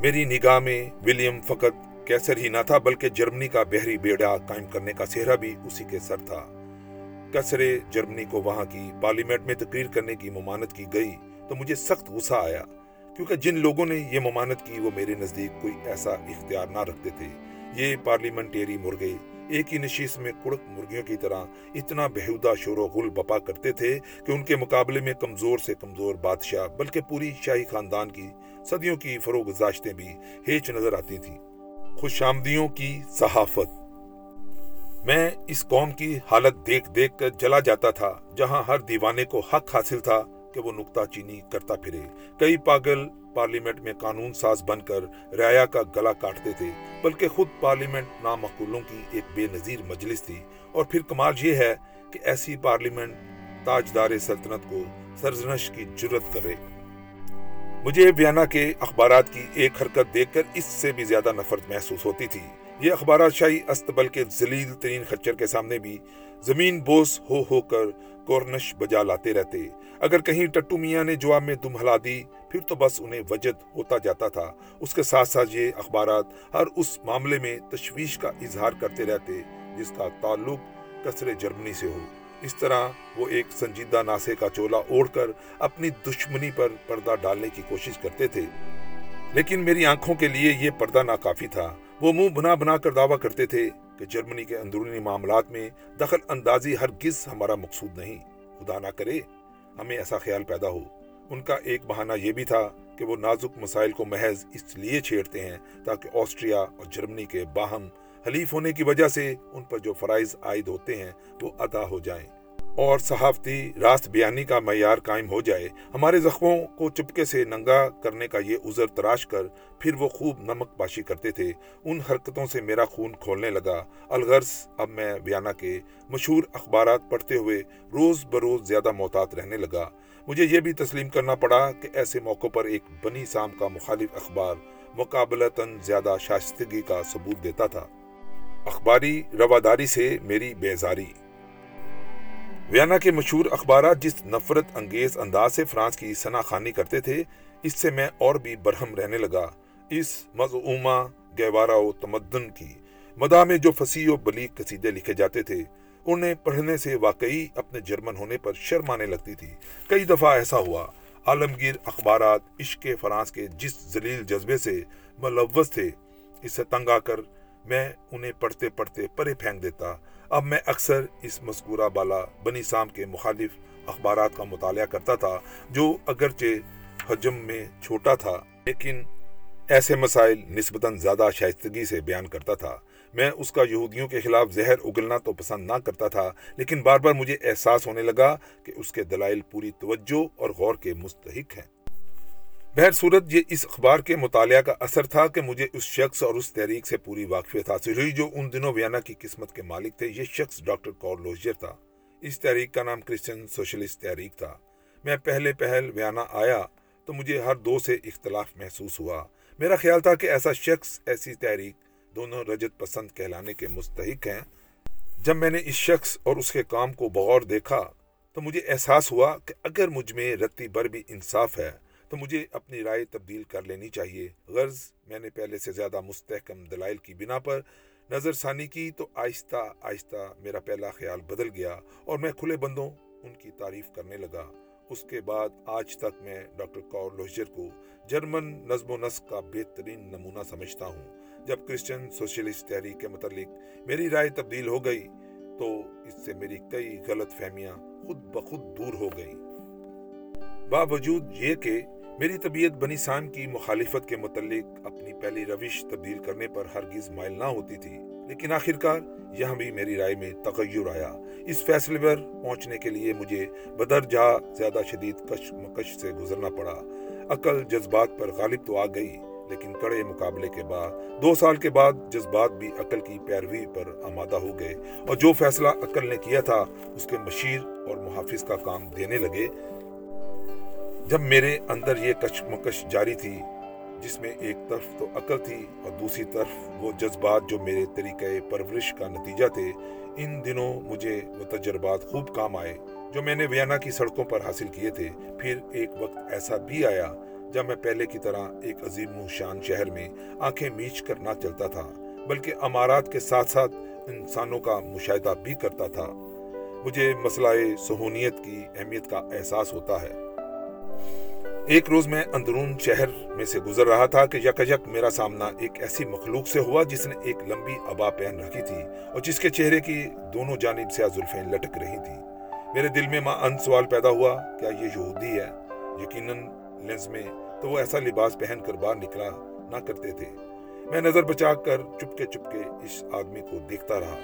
میری نگاہ میں ولیم فقط کیسر ہی نہ تھا، بلکہ جرمنی کا بحری بیڑا قائم کرنے کا سہرا بھی اسی کے سر تھا۔ کسرے جرمنی کو وہاں کی پارلیمنٹ میں تقریر کرنے کی ممانت کی گئی تو مجھے سخت غصہ آیا، کیونکہ جن لوگوں نے یہ ممانت کی وہ میرے نزدیک کوئی ایسا اختیار نہ رکھتے تھے۔ یہ پارلیمنٹیری مرغے ایک ہی نشیس میں کڑک مرغیوں کی طرح اتنا بہودہ شور و غل بپا کرتے تھے کہ ان کے مقابلے میں کمزور سے کمزور بادشاہ بلکہ پوری شاہی خاندان کی صدیوں کی فروغ گزاشتیں بھی ہیچ نظر آتی تھیں۔ خوش آمدیوں کی صحافت۔ میں اس قوم کی حالت دیکھ دیکھ کر جلا جاتا تھا، جہاں ہر دیوانے کو حق حاصل تھا کہ وہ نکتہ چینی کرتا پھرے۔ کئی پاگل پارلیمنٹ میں قانون ساز بن کر ریا کا گلا کاٹتے تھے، بلکہ خود پارلیمنٹ نامقولوں کی ایک بے نظیر مجلس تھی۔ اور پھر کمال یہ ہے کہ ایسی پارلیمنٹ تاجدار سلطنت کو سرزنش کی جرت کرے۔ مجھے ویانا کے اخبارات کی ایک حرکت دیکھ کر اس سے بھی زیادہ نفرت محسوس ہوتی تھی۔ یہ اخبارات شاہی استبل کے ذلیل ترین خچر کے سامنے بھی زمین بوس ہو ہو کر کورنش بجا لاتے رہتے۔ اگر کہیں ٹٹو میاں نے جواب میں دم ہلا دی، پھر تو بس انہیں وجد ہوتا جاتا تھا۔ اس کے ساتھ ساتھ یہ اخبارات ہر اس معاملے میں تشویش کا اظہار کرتے رہتے، جس کا تعلق کثر جرمنی سے ہو۔ اس طرح وہ ایک سنجیدہ ناسے کا چولا اوڑھ کر اپنی دشمنی پر پردہ ڈالنے کی کوشش کرتے تھے۔ لیکن میری آنکھوں کے لیے یہ پردہ ناکافی تھا۔ وہ منہ بنا بنا کر دعویٰ کرتے تھے کہ جرمنی کے اندرونی معاملات میں دخل اندازی ہرگز ہمارا مقصود نہیں۔ خدا نہ کرے، ہمیں ایسا خیال پیدا ہو۔ ان کا ایک بہانہ یہ بھی تھا کہ وہ نازک مسائل کو محض اس لیے چھیڑتے ہیں تاکہ آسٹریا اور جرمنی کے باہم حلیف ہونے کی وجہ سے ان پر جو فرائض عائد ہوتے ہیں وہ ادا ہو جائیں۔ اور صحافتی راست بیانی کا معیار قائم ہو جائے، ہمارے زخموں کو چپکے سے ننگا کرنے کا یہ عذر تراش کر پھر وہ خوب نمک باشی کرتے تھے۔ ان حرکتوں سے میرا خون کھولنے لگا۔ الغرض، اب میں ویانا کے مشہور اخبارات پڑھتے ہوئے روز بروز زیادہ محتاط رہنے لگا۔ مجھے یہ بھی تسلیم کرنا پڑا کہ ایسے موقع پر ایک بنی سام کا مخالف اخبار مقابلتاً زیادہ شائستگی کا ثبوت دیتا تھا۔ اخباری رواداری سے میری بیزاری۔ ویانا کے مشہور اخبارات جس نفرت انگیز انداز سے فرانس کی سنا خانی کرتے تھے، اس سے میں اور بھی برہم رہنے لگا۔ اس مضعومہ گہوارہ و تمدن کی مداح میں جو فصیح و بلیغ قصیدے لکھے جاتے تھے، انہیں پڑھنے سے واقعی اپنے جرمن ہونے پر شرم آنے لگتی تھی۔ کئی دفعہ ایسا ہوا، عالمگیر اخبارات عشق فرانس کے جس ذلیل جذبے سے ملوث تھے اس سے تنگ آ کر میں انہیں پڑھتے پڑھتے پرے پھینک دیتا۔ اب میں اکثر اس مذکورہ بالا بنی سام کے مخالف اخبارات کا مطالعہ کرتا تھا، جو اگرچہ حجم میں چھوٹا تھا، لیکن ایسے مسائل نسبتاً زیادہ شائستگی سے بیان کرتا تھا۔ میں اس کا یہودیوں کے خلاف زہر اگلنا تو پسند نہ کرتا تھا، لیکن بار بار مجھے احساس ہونے لگا کہ اس کے دلائل پوری توجہ اور غور کے مستحق ہیں۔ بہر صورت یہ اس اخبار کے مطالعہ کا اثر تھا کہ مجھے اس شخص اور اس تحریک سے پوری واقفیت حاصل ہوئی جو ان دنوں ویانا کی قسمت کے مالک تھے۔ یہ شخص ڈاکٹر کور تھا۔ اس تحریک کا نام کرسچن سوشلسٹ تحریک تھا۔ میں پہلے پہل ویانا آیا تو مجھے ہر دو سے اختلاف محسوس ہوا۔ میرا خیال تھا کہ ایسا شخص ایسی تحریک دونوں رجت پسند کہلانے کے مستحق ہیں۔ جب میں نے اس شخص اور اس کے کام کو بغور دیکھا تو مجھے احساس ہوا کہ اگر مجھ میں رتی بر بھی انصاف ہے تو مجھے اپنی رائے تبدیل کر لینی چاہیے۔ غرض، میں نے پہلے سے زیادہ مستحکم دلائل کی بنا پر نظر ثانی کی تو آہستہ آہستہ میرا پہلا خیال بدل گیا اور میں کھلے بندوں ان کی تعریف کرنے لگا۔ اس کے بعد آج تک میں ڈاکٹر کور لوہجر کو جرمن نظم و نسق کا بہترین نمونہ سمجھتا ہوں۔ جب کرسچن سوشلسٹ تحریک کے متعلق میری رائے تبدیل ہو گئی تو اس سے میری کئی غلط فہمیاں خود بخود دور ہو گئیں۔ باوجود یہ کہ میری طبیعت بنی سام کی مخالفت کے متعلق اپنی پہلی روش تبدیل کرنے پر ہرگز مائل نہ ہوتی تھی، لیکن آخرکار یہاں بھی میری رائے میں تغیر آیا۔ اس فیصلے پر پہنچنے کے لیے مجھے بدر جا زیادہ شدید کش مکش سے گزرنا پڑا۔ عقل جذبات پر غالب تو آ گئی، لیکن کڑے مقابلے کے بعد، دو سال کے بعد جذبات بھی عقل کی پیروی پر آمادہ ہو گئے۔ اور جو فیصلہ عقل نے کیا تھا، اس کے مشیر اور محافظ کا کام دینے لگے۔ جب میرے اندر یہ کچ مکش جاری تھی، جس میں ایک طرف تو عقل تھی اور دوسری طرف وہ جذبات جو میرے طریقہ پرورش کا نتیجہ تھے، ان دنوں مجھے وہ تجربات خوب کام آئے جو میں نے ویانا کی سڑکوں پر حاصل کیے تھے۔ پھر ایک وقت ایسا بھی آیا جب میں پہلے کی طرح ایک عظیم شان شہر میں آنکھیں میچ کر نہ چلتا تھا، بلکہ امارات کے ساتھ ساتھ انسانوں کا مشاہدہ بھی کرتا تھا۔ مجھے مسئلہ سہونیت کی اہمیت کا احساس ہوتا ہے۔ ایک روز میں اندرون شہر میں سے گزر رہا تھا کہ یک یک میرا سامنا ایک ایسی مخلوق سے ہوا جس نے ایک لمبی ابا پہن رکھی تھی اور جس کے چہرے کی دونوں جانب سے زلفیں لٹک رہی تھی۔ میرے دل میں ماں ان سوال پیدا ہوا، کیا یہ یہودی ہے؟ یقیناً لنز میں تو وہ ایسا لباس پہن کر باہر نکلا نہ کرتے تھے۔ میں نظر بچا کر چپکے چپکے اس آدمی کو دیکھتا رہا۔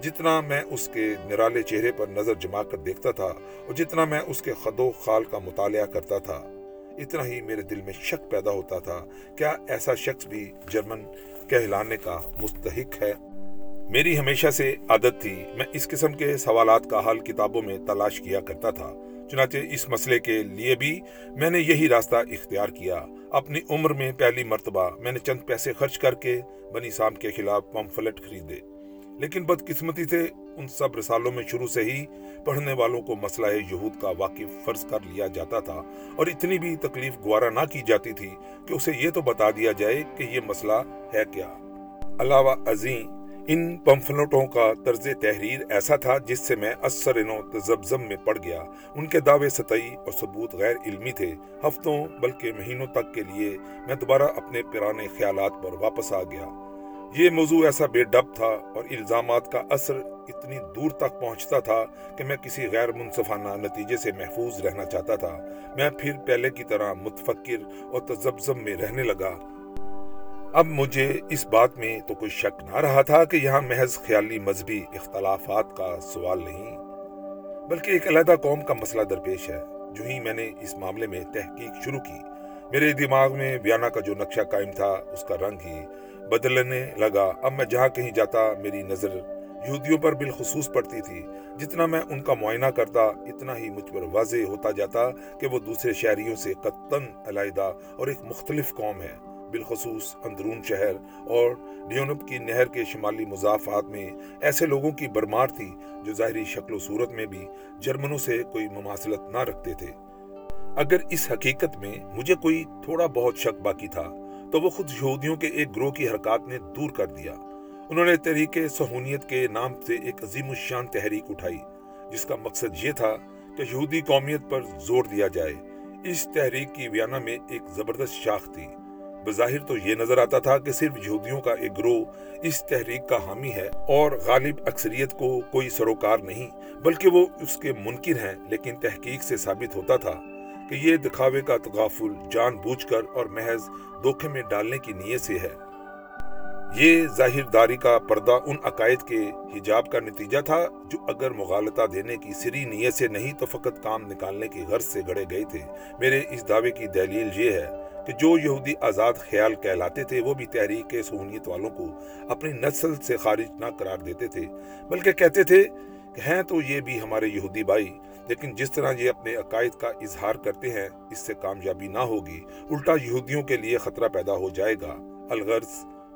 جتنا میں اس کے نرالے چہرے پر نظر جما کر دیکھتا تھا اور جتنا میں اس کے خد و خال کا مطالعہ کرتا تھا۔ اتنا ہی میرے دل میں شک پیدا ہوتا تھا کیا ایسا شخص بھی جرمن کہلانے کا مستحق ہے؟ میری ہمیشہ سے عادت تھی، میں اس قسم کے سوالات کا حل کتابوں میں تلاش کیا کرتا تھا۔ چنانچہ اس مسئلے کے لیے بھی میں نے یہی راستہ اختیار کیا۔ اپنی عمر میں پہلی مرتبہ میں نے چند پیسے خرچ کر کے بنی سام کے خلاف پمفلٹ خریدے۔ لیکن بدقسمتی سے ان سب رسالوں میں شروع سے ہی پڑھنے والوں کو مسئلہ یہود کا واقف فرض کر لیا جاتا تھا اور اتنی بھی تکلیف گوارا نہ کی جاتی تھی کہ اسے یہ تو بتا دیا جائے کہ یہ مسئلہ ہے کیا۔ علاوہ عظیم ان پمفلٹوں کا طرز تحریر ایسا تھا جس سے میں اثر انو تزبزم میں پڑ گیا۔ ان کے دعوے سطحی اور ثبوت غیر علمی تھے۔ ہفتوں بلکہ مہینوں تک کے لیے میں دوبارہ اپنے پرانے خیالات پر واپس آ گیا۔ یہ موضوع ایسا بے ڈب تھا اور الزامات کا اثر اتنی دور تک پہنچتا تھا کہ میں کسی غیر منصفانہ نتیجے سے محفوظ رہنا چاہتا تھا۔ میں پھر پہلے کی طرح متفکر اور تزبزم میں رہنے لگا۔ اب مجھے اس بات میں تو کوئی شک نہ رہا تھا کہ یہاں محض خیالی مذہبی اختلافات کا سوال نہیں، بلکہ ایک علیحدہ قوم کا مسئلہ درپیش ہے۔ جو ہی میں نے اس معاملے میں تحقیق شروع کی، میرے دماغ میں بیانہ کا جو نقشہ قائم تھا، اس کا رنگ ہی بدلنے لگا۔ اب میں جہاں کہیں جاتا، میری نظر یہودیوں پر بالخصوص پڑتی تھی۔ جتنا میں ان کا معائنہ کرتا، اتنا ہی مجھ پر واضح ہوتا جاتا کہ وہ دوسرے شہریوں سے قطن علیحدہ اور ایک مختلف قوم ہے بالخصوص اندرون شہر اور ڈیونپ کی نہر کے شمالی مضافات میں ایسے لوگوں کی برمار تھی جو ظاہری شکل و صورت میں بھی جرمنوں سے کوئی مماثلت نہ رکھتے تھے۔ اگر اس حقیقت میں مجھے کوئی تھوڑا بہت شک باقی تھا تو وہ خود یہودیوں کے ایک گروہ کی حرکات نے دور کر دیا۔ انہوں نے تحریک سہونیت کے نام سے ایک عظیم الشان تحریک اٹھائی، جس کا مقصد یہ تھا کہ یہودی قومیت پر زور دیا جائے۔ اس تحریک کی ویانا میں ایک زبردست شاخ تھی۔ بظاہر تو یہ نظر آتا تھا کہ صرف یہودیوں کا ایک گروہ اس تحریک کا حامی ہے اور غالب اکثریت کو کوئی سروکار نہیں، بلکہ وہ اس کے منکر ہیں، لیکن تحقیق سے ثابت ہوتا تھا۔ کہ یہ دکھاوے کا تغافل جان بوجھ کر اور محض دھوکے میں ڈالنے کی نیت سے ہے۔ یہ ظاہر داری کا پردہ ان عقائد کے حجاب کا نتیجہ تھا جو اگر مغالطہ دینے کی سری نیت سے نہیں تو فقط کام نکالنے کی غرض سے گڑے گئے تھے۔ میرے اس دعوے کی دلیل یہ ہے کہ جو یہودی آزاد خیال کہلاتے تھے وہ بھی تحریک سہونیت والوں کو اپنی نسل سے خارج نہ قرار دیتے تھے، بلکہ کہتے تھے کہ ہیں تو یہ بھی ہمارے یہودی بھائی لیکن جس طرح یہ اپنے عقائد کا اظہار کرتے ہیں، اس سے کامیابی نہ ہوگی۔ الٹا یہودیوں کے لیے خطرہ پیدا ہو جائے گا۔ الغرض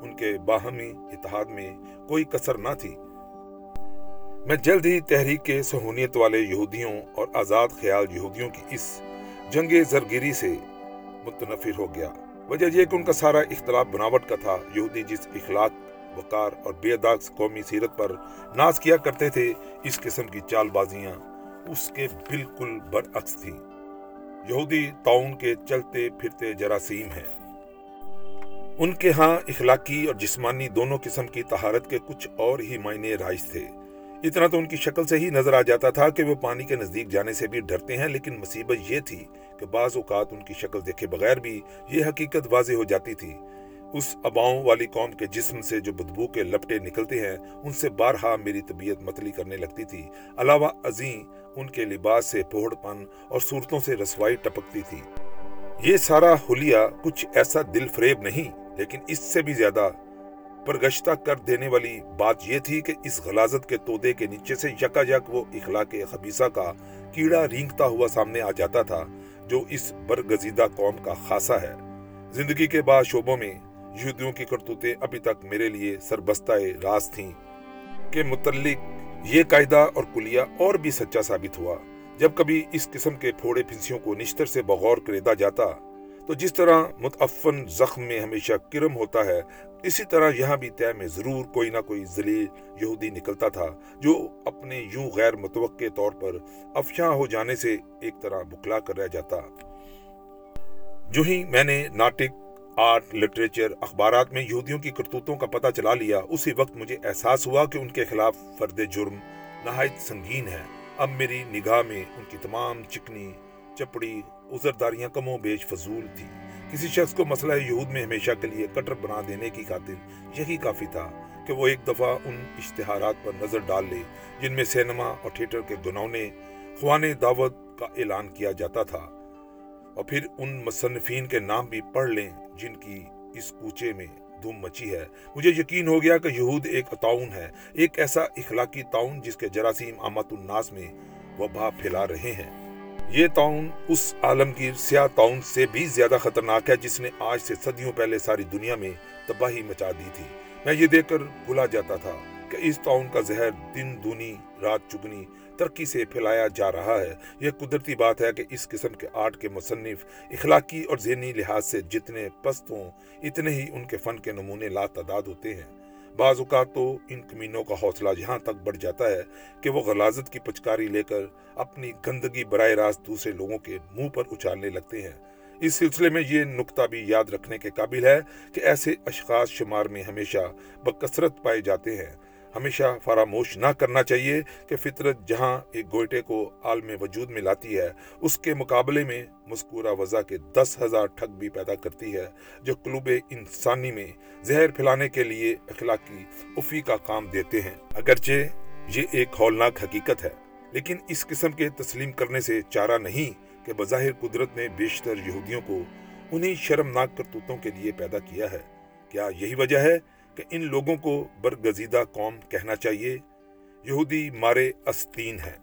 ان کے باہمی اتحاد میں کوئی کسر نہ تھی۔ میں جلد ہی تحریک کے سہونیت والے یہودیوں اور آزاد خیال یہودیوں کی اس جنگ زرگیری سے متنفر ہو گیا۔ وجہ یہ کہ ان کا سارا اختلاف بناوٹ کا تھا۔ یہودی جس اخلاق، وقار اور بے داغ قومی سیرت پر ناز کیا کرتے تھے، اس قسم کی چال بازیاں اس کے بالکل برعکس تھی۔ یہودی تعاون کے چلتے پھرتے جراثیم ہیں۔ ان کے ہاں اخلاقی اور جسمانی دونوں قسم کی طہارت کے کچھ اور ہی معنی رائج تھے۔ اتنا تو ان کی شکل سے ہی نظر آ جاتا تھا کہ وہ پانی کے نزدیک جانے سے بھی ڈرتے ہیں، لیکن مصیبت یہ تھی کہ بعض اوقات ان کی شکل دیکھے بغیر بھی یہ حقیقت واضح ہو جاتی تھی۔ اس اباؤں والی قوم کے جسم سے جو بدبو کے لپٹے نکلتے ہیں، ان سے بارہا میری طبیعت متلی کرنے لگتی تھی۔ علاوہ عظیم ان کے لباس سے پوڑ پن اور صورتوں سے رسوائی ٹپکتی تھی۔ یہ سارا حلیہ کچھ ایسا دل فریب نہیں، لیکن اس سے بھی زیادہ پرگشتہ کر دینے والی بات یہ تھی کہ اس غلازت کے تودے کے نیچے سے یکا یک وہ اخلاق خبیصہ کا کیڑا رینگتا ہوا سامنے آ جاتا تھا، جو اس برگزیدہ قوم کا خاصا ہے۔ زندگی کے بعد شعبوں میں یہودیوں کی کرتوتیں ابھی تک میرے لیے سربستہ راز تھیں کے متعلق یہ قاعدہ اور کلیہ اور بھی سچا ثابت ہوا۔ جب کبھی اس قسم کے پھوڑے پھنسیوں کو نشتر سے بغور کریدا جاتا، تو جس طرح متعفن زخم میں ہمیشہ کرم ہوتا ہے، اسی طرح یہاں بھی طے میں ضرور کوئی نہ کوئی ذلیل یہودی نکلتا تھا، جو اپنے یوں غیر متوقع طور پر افشاں ہو جانے سے ایک طرح بکلا کر رہ جاتا۔ جو ہی میں نے ناٹک آرٹ، لٹریچر، اخبارات میں یہودیوں کی کرتوتوں کا پتہ چلا لیا، اسی وقت مجھے احساس ہوا کہ ان کے خلاف فرد جرم نہایت سنگین ہے اب میری نگاہ میں ان کی تمام چکنی، چپڑی، ازرداریاں کم و بیش فضول تھی۔ کسی شخص کو مسئلہ یہود میں ہمیشہ کے لیے کٹر بنا دینے کی خاطر یہی کافی تھا کہ وہ ایک دفعہ ان اشتہارات پر نظر ڈال لے، جن میں سینما اور تھیٹر کے گنونے خوان دعوت کا اعلان کیا جاتا تھا۔ اور پھر ان مصنفین کے نام بھی پڑھ لیں۔ جن کی اس کوچے میں دھوم مچی ہے۔ مجھے یقین ہو گیا کہ یہود ایک تعاون ہے، ایک ایسا اخلاقی تعاون جس کے جراثیم آمد الناس میں وبا پھیلا رہے ہیں۔ یہ تعاون اس عالمگیر سیاہ تعاون سے بھی زیادہ خطرناک ہے جس نے آج سے صدیوں پہلے ساری دنیا میں تباہی مچا دی تھی۔ میں یہ دیکھ کر بلا جاتا تھا کہ اس تعاون کا زہر دن دونی، رات چگنی ترقی سے پھیلایا جا رہا ہے۔ یہ قدرتی بات ہے کہ اس قسم کے آرٹ کے مصنف اخلاقی اور ذہنی لحاظ سے جتنے پست ہوں، اتنے ہی ان کے فن کے نمونے لا تعداد ہوتے ہیں۔ بعض اوقات تو ان کمینوں کا حوصلہ یہاں تک بڑھ جاتا ہے کہ وہ غلازت کی پچکاری لے کر اپنی گندگی براہ راست دوسرے لوگوں کے منہ پر اچھالنے لگتے ہیں۔ اس سلسلے میں یہ نقطہ بھی یاد رکھنے کے قابل ہے کہ ایسے اشخاص شمار میں ہمیشہ بکثرت پائے جاتے ہیں۔ ہمیشہ فراموش نہ کرنا چاہیے کہ فطرت جہاں ایک گوئٹے کو عالم وجود میں لاتی ہے، اس کے مقابلے میں مذکورہ وضع کے دس ہزار ٹھگ بھی پیدا کرتی ہے، جو قلوب انسانی میں زہر پھیلانے کے لیے اخلاقی افی کا کام دیتے ہیں۔ اگرچہ یہ ایک ہولناک حقیقت ہے، لیکن اس قسم کے تسلیم کرنے سے چارہ نہیں کہ بظاہر قدرت نے بیشتر یہودیوں کو انہی شرمناک کرتوتوں کے لیے پیدا کیا ہے۔ کیا یہی وجہ ہے کہ ان لوگوں کو برگزیدہ قوم کہنا چاہیے۔ یہودی مارے استین ہے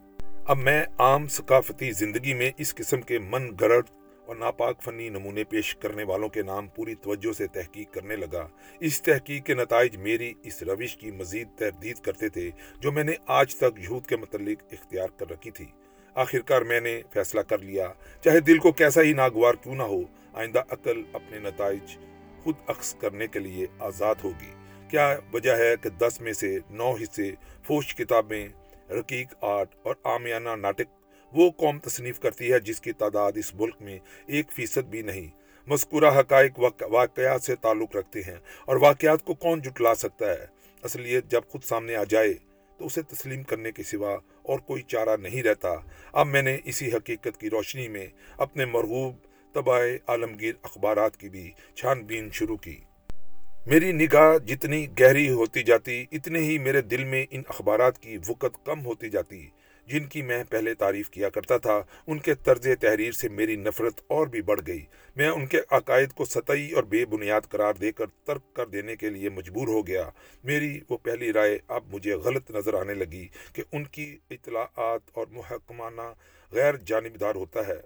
اب میں عام ثقافتی زندگی میں اس قسم کے من گرد اور ناپاک فنی نمونے پیش کرنے والوں کے نام پوری توجہ سے تحقیق کرنے لگا۔ اس تحقیق کے نتائج میری اس روش کی مزید تردید کرتے تھے جو میں نے آج تک یہود کے متعلق اختیار کر رکھی تھی۔ آخرکار میں نے فیصلہ کر لیا، چاہے دل کو کیسا ہی ناگوار کیوں نہ ہو، آئندہ عقل اپنے نتائج خود عکس کرنے کے لیے آزاد ہوگی۔ کیا وجہ ہے کہ دس میں سے نو حصے فوش کتابیں، رقیق آرٹ اور آمیانہ ناٹک وہ قوم تصنیف کرتی ہے جس کی تعداد اس ملک میں ایک فیصد بھی نہیں۔ مذکورہ حقائق واقعات سے تعلق رکھتے ہیں اور واقعات کو کون جٹلا سکتا ہے؟ اصلیت جب خود سامنے آ جائے تو اسے تسلیم کرنے کے سوا اور کوئی چارہ نہیں رہتا۔ اب میں نے اسی حقیقت کی روشنی میں اپنے مرغوب تباہ عالمگیر اخبارات کی بھی چھان بین شروع کی۔ میری نگاہ جتنی گہری ہوتی جاتی، اتنے ہی میرے دل میں ان اخبارات کی وقت کم ہوتی جاتی، جن کی میں پہلے تعریف کیا کرتا تھا۔ ان کے طرز تحریر سے میری نفرت اور بھی بڑھ گئی۔ میں ان کے عقائد کو سطحی اور بے بنیاد قرار دے کر ترک کر دینے کے لیے مجبور ہو گیا۔ میری وہ پہلی رائے اب مجھے غلط نظر آنے لگی کہ ان کی اطلاعات اور محکمانہ غیر جانبدار ہوتا ہے۔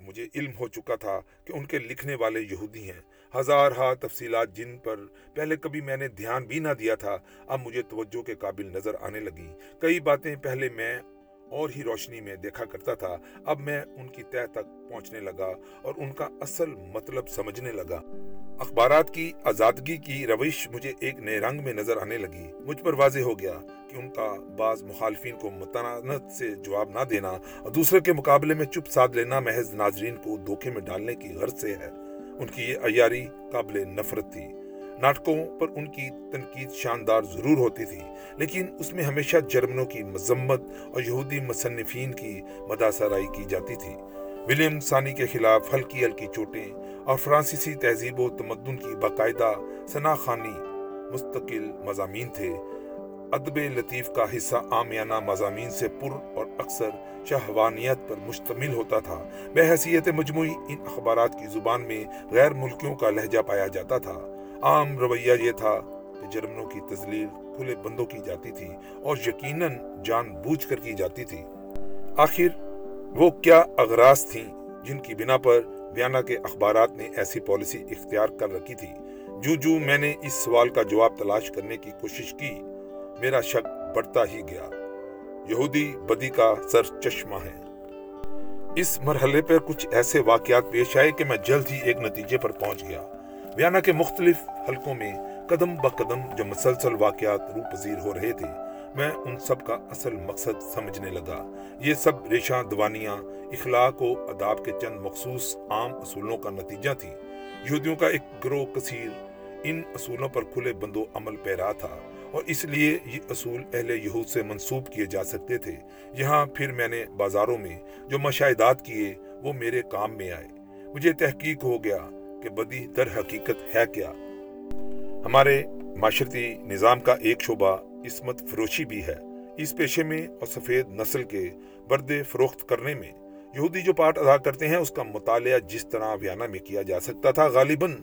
مجھے علم ہو چکا تھا کہ ان کے لکھنے والے یہودی ہیں۔ ہزار ہاں تفصیلات جن پر پہلے کبھی میں نے دھیان بھی نہ دیا تھا، اب مجھے توجہ کے قابل نظر آنے لگی۔ کئی باتیں پہلے میں اور ہی روشنی میں دیکھا کرتا تھا، اب میں ان کی تہ تک پہنچنے لگا اور ان کا اصل مطلب سمجھنے لگا۔ اخبارات کی آزادگی کی روش مجھے ایک نئے رنگ میں نظر آنے لگی۔ مجھ پر واضح ہو گیا کہ ان کا بعض مخالفین کو متنانت سے جواب نہ دینا اور دوسرے کے مقابلے میں چپ ساتھ لینا محض ناظرین کو دھوکے میں ڈالنے کی غرض سے ہے۔ ان کی یہ عیاری قابل نفرت تھی۔ ناٹکوں پر ان کی تنقید شاندار ضرور ہوتی تھی، لیکن اس میں ہمیشہ جرمنوں کی مذمت اور یہودی مصنفین کی مداثرائی کی جاتی تھی۔ ولیم ثانی کے خلاف ہلکی ہلکی چوٹیں اور فرانسیسی تہذیب و تمدن کی باقاعدہ خانی مستقل مضامین تھے۔ ادب لطیف کا حصہ آمیانہ مضامین سے پر اور اکثر شہوانیت پر مشتمل ہوتا تھا۔ بحیثیت مجموعی ان اخبارات کی زبان میں غیر ملکیوں کا لہجہ پایا جاتا تھا۔ عام رویہ یہ تھا کہ جرمنوں کی تزلیل کھلے بندوں کی جاتی تھی اور یقیناً جان بوجھ کر کی جاتی تھی۔ آخر وہ کیا اغراض تھیں جن کی بنا پر ویانا کے اخبارات نے ایسی پالیسی اختیار کر رکھی تھی؟ جو جو میں نے اس سوال کا جواب تلاش کرنے کی کوشش کی، میرا شک بڑھتا ہی گیا۔ یہودی بدی کا سر چشمہ ہے۔ اس مرحلے پر کچھ ایسے واقعات پیش آئے کہ میں جلد ہی ایک نتیجے پر پہنچ گیا۔ ویانا کے مختلف حلقوں میں قدم بقدم جو مسلسل واقعات رو پذیر ہو رہے تھے، میں ان سب کا اصل مقصد سمجھنے لگا۔ یہ سب ریشاں، دوانیاں، اخلاق و اداب کے چند مخصوص عام اصولوں کا نتیجہ تھی۔ یہودیوں کا ایک گروہ کثیر ان اصولوں پر کھلے بندو عمل پیرا تھا۔ اور اس لیے یہ اصول اہل یہود سے منسوب کیے جا سکتے تھے۔ یہاں پھر میں نے بازاروں میں جو مشاہدات کیے، وہ میرے کام میں آئے۔ مجھے تحقیق ہو گیا کہ بدی در حقیقت ہے کیا۔ ہمارے معاشرتی نظام کا ایک شعبہ عصمت فروشی بھی ہے۔ اس پیشے میں اور سفید نسل کے بردے فروخت کرنے میں یہودی جو پارٹ ادا کرتے ہیں، اس کا مطالعہ جس طرح ویانا میں کیا جا سکتا تھا، غالباً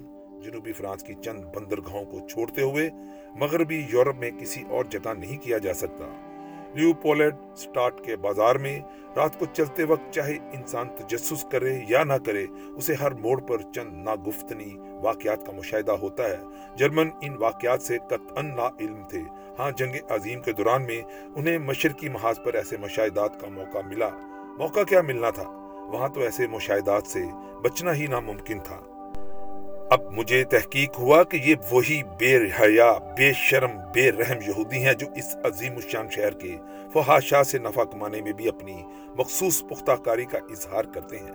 جنوبی فرانس کی چند بندرگاہوں کو چھوڑتے ہوئے مغربی یورپ میں کسی اور جگہ نہیں کیا جا سکتا۔ لیو پولڈ سٹارٹ کے بازار میں رات کو چلتے وقت چاہے انسان تجسس کرے یا نہ کرے، اسے ہر موڑ پر چند ناگفتنی واقعات کا مشاہدہ ہوتا ہے۔ جرمن ان واقعات سے قطعا نا علم تھے۔ ہاں جنگ عظیم کے دوران میں انہیں مشرقی محاذ پر ایسے مشاہدات کا موقع ملا۔ موقع کیا ملنا تھا؟ وہاں تو ایسے مشاہدات سے بچنا ہی ناممکن تھا۔ اب مجھے تحقیق ہوا کہ یہ وہی بے حیا بے شرم، بے رحم یہودی ہیں جو اس عظیم الشان شہر کے فحاشا سے نفع کمانے میں بھی اپنی مخصوص پختہ کاری کا اظہار کرتے ہیں۔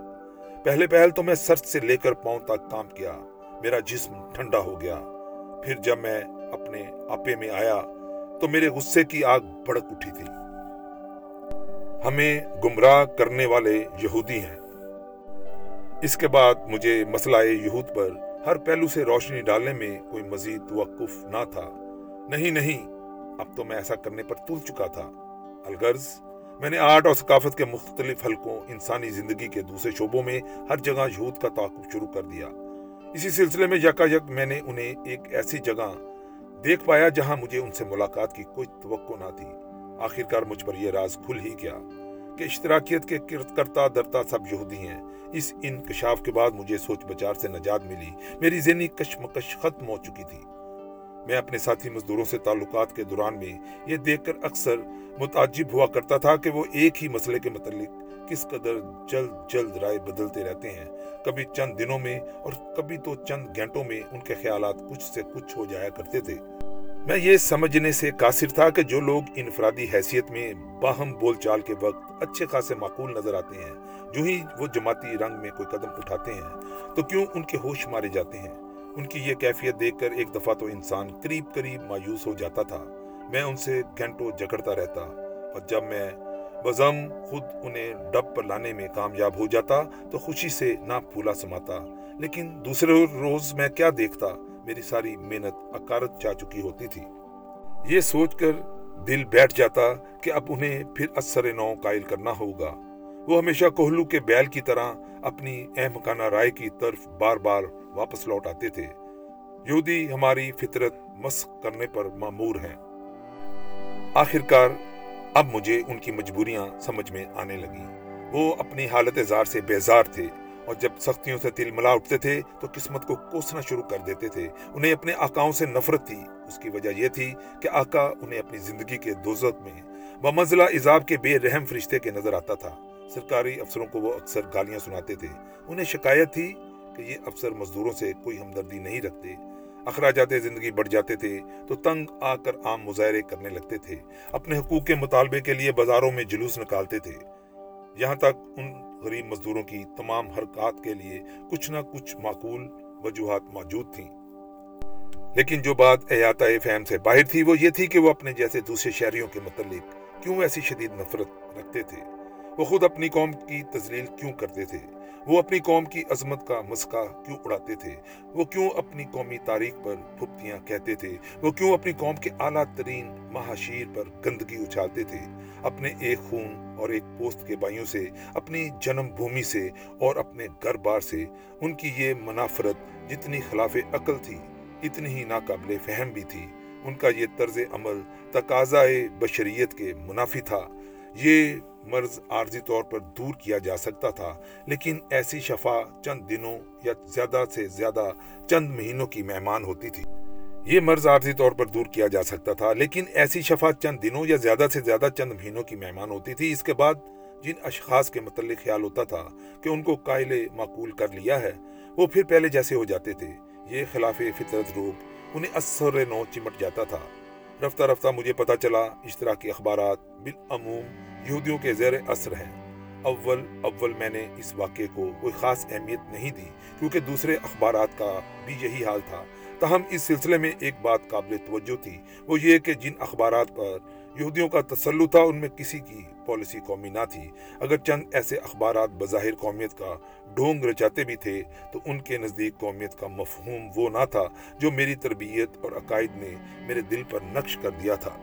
پہلے پہل تو میں سر سے لے کر پاؤں تک کام کیا، میرا جسم ٹھنڈا ہو گیا۔ پھر جب میں اپنے آپے میں آیا تو میرے غصے کی آگ بڑک اٹھی تھی۔ ہمیں گمراہ کرنے والے یہودی ہیں۔ اس کے بعد مجھے مسئلہ یہود پر ہر پہلو سے روشنی ڈالنے میں کوئی مزید توقف نہ تھا۔ نہیں نہیں، اب تو میں ایسا کرنے پر تل چکا تھا۔ الغرض، میں نے آرٹ اور ثقافت کے مختلف حلقوں، انسانی زندگی کے دوسرے شعبوں میں ہر جگہ یہود کا تعاقب شروع کر دیا۔ اسی سلسلے میں یکا یک میں نے انہیں ایک ایسی جگہ دیکھ پایا جہاں مجھے ان سے ملاقات کی کوئی توقع نہ تھی۔ آخرکار مجھ پر یہ راز کھل ہی گیا کہ اشتراکیت کے کرتا درتا سب یہودی ہیں۔ اس انکشاف کے بعد مجھے سوچ بچار سے نجات ملی۔ میری ذہنی کشمکش ختم ہو چکی تھی۔ میں اپنے ساتھی مزدوروں سے تعلقات کے دوران میں یہ دیکھ کر اکثر متعجب ہوا کرتا تھا کہ وہ ایک ہی مسئلے کے متعلق کس قدر جلد جلد رائے بدلتے رہتے ہیں۔ کبھی چند دنوں میں اور کبھی تو چند گھنٹوں میں ان کے خیالات کچھ سے کچھ ہو جایا کرتے تھے۔ میں یہ سمجھنے سے قاصر تھا کہ جو لوگ انفرادی حیثیت میں باہم بول چال کے وقت اچھے خاصے معقول نظر آتے ہیں جو ہی وہ جماعتی رنگ میں کوئی قدم اٹھاتے ہیں، تو کیوں ان کے ہوش مارے جاتے ہیں؟ ان کی یہ کیفیت دیکھ کر ایک دفعہ تو انسان قریب قریب مایوس ہو جاتا تھا۔ میں ان سے گھنٹوں جگڑتا رہتا، اور جب میں بزم خود انہیں ڈب پر لانے میں کامیاب ہو جاتا، تو خوشی سے نہ پھولا سماتا۔ لیکن دوسرے روز میں کیا دیکھتا، میری ساری محنت اکارت جا چکی ہوتی تھی۔ یہ سوچ کر دل بیٹھ جاتا کہ اب انہیں پھر اثر نو قائل کرنا ہوگا۔ وہ ہمیشہ کوہلو کے بیل کی طرح اپنی احمقانہ رائے کی طرف بار بار واپس لوٹ آتے تھے۔ یہودی ہماری فطرت مسق کرنے پر معمور ہیں۔ آخرکار اب مجھے ان کی مجبوریاں سمجھ میں آنے لگیں۔ وہ اپنی حالت زار سے بیزار تھے اور جب سختیوں سے تل ملا اٹھتے تھے تو قسمت کو کوسنا شروع کر دیتے تھے۔ انہیں اپنے آقاؤں سے نفرت تھی۔ اس کی وجہ یہ تھی کہ آقا انہیں اپنی زندگی کے دوزت میں بمنزلہ عذاب کے بے رحم فرشتے کے نظر آتا تھا۔ سرکاری افسروں کو وہ اکثر گالیاں سناتے تھے۔ انہیں شکایت تھی کہ یہ افسر مزدوروں سے کوئی ہمدردی نہیں رکھتے۔ اخراجات زندگی بڑھ جاتے تھے تو تنگ آ کر عام مظاہرے کرنے لگتے تھے۔ اپنے حقوق کے مطالبے کے لیے بازاروں میں جلوس نکالتے تھے۔ یہاں تک ان غریب مزدوروں کی تمام حرکات کے لیے کچھ نہ کچھ معقول وجوہات موجود تھیں۔ لیکن جو بات احاطہ فہم سے باہر تھی وہ یہ تھی کہ وہ اپنے جیسے دوسرے شہریوں کے متعلق کیوں ایسی شدید نفرت رکھتے تھے۔ وہ خود اپنی قوم کی تزلیل کیوں کرتے تھے؟ وہ اپنی قوم کی عظمت کا مسکا کیوں اڑاتے تھے؟ وہ کیوں اپنی قومی تاریخ پر پھپتیاں کہتے تھے؟ وہ کیوں اپنی قوم کے اعلیٰ ترین مہاشیر پر گندگی اچھالتے تھے؟ اپنے ایک خون اور ایک پوست کے بھائیوں سے، اپنی جنم بھومی سے اور اپنے گھر بار سے ان کی یہ منافرت جتنی خلاف عقل تھی، اتنی ہی ناقابل فہم بھی تھی۔ ان کا یہ طرز عمل تقاضائے بشریت کے منافی تھا۔ یہ مرض عارضی طور پر دور کیا جا سکتا تھا، لیکن ایسی شفا چند دنوں یا زیادہ سے زیادہ چند مہینوں کی مہمان ہوتی تھی۔ یہ مرض عارضی طور پر دور کیا جا سکتا تھا، لیکن ایسی شفا چند دنوں یا زیادہ سے زیادہ چند مہینوں کی مہمان ہوتی تھی۔ اس کے بعد جن اشخاص کے متعلق خیال ہوتا تھا کہ ان کو قائل معقول کر لیا ہے، وہ پھر پہلے جیسے ہو جاتے تھے۔ یہ خلاف فطرت روگ انہیں اثر نو چمٹ جاتا تھا۔ رفتہ رفتہ مجھے پتا چلا اشتراکی اخبارات بالعموم یہودیوں کے زیر اثر ہیں۔ اول اول میں نے اس واقعے کو کوئی خاص اہمیت نہیں دی، کیونکہ دوسرے اخبارات کا بھی یہی حال تھا۔ تاہم، اس سلسلے میں ایک بات قابل توجہ تھی، وہ یہ کہ جن اخبارات پر یہودیوں کا تسلط تھا، ان میں کسی کی پالیسی قومی نہ تھی۔ اگر چند ایسے اخبارات بظاہر قومیت کا ڈھونگ رچاتے بھی تھے، تو ان کے نزدیک قومیت کا مفہوم وہ نہ تھا جو میری تربیت اور عقائد نے میرے دل پر نقش کر دیا تھا۔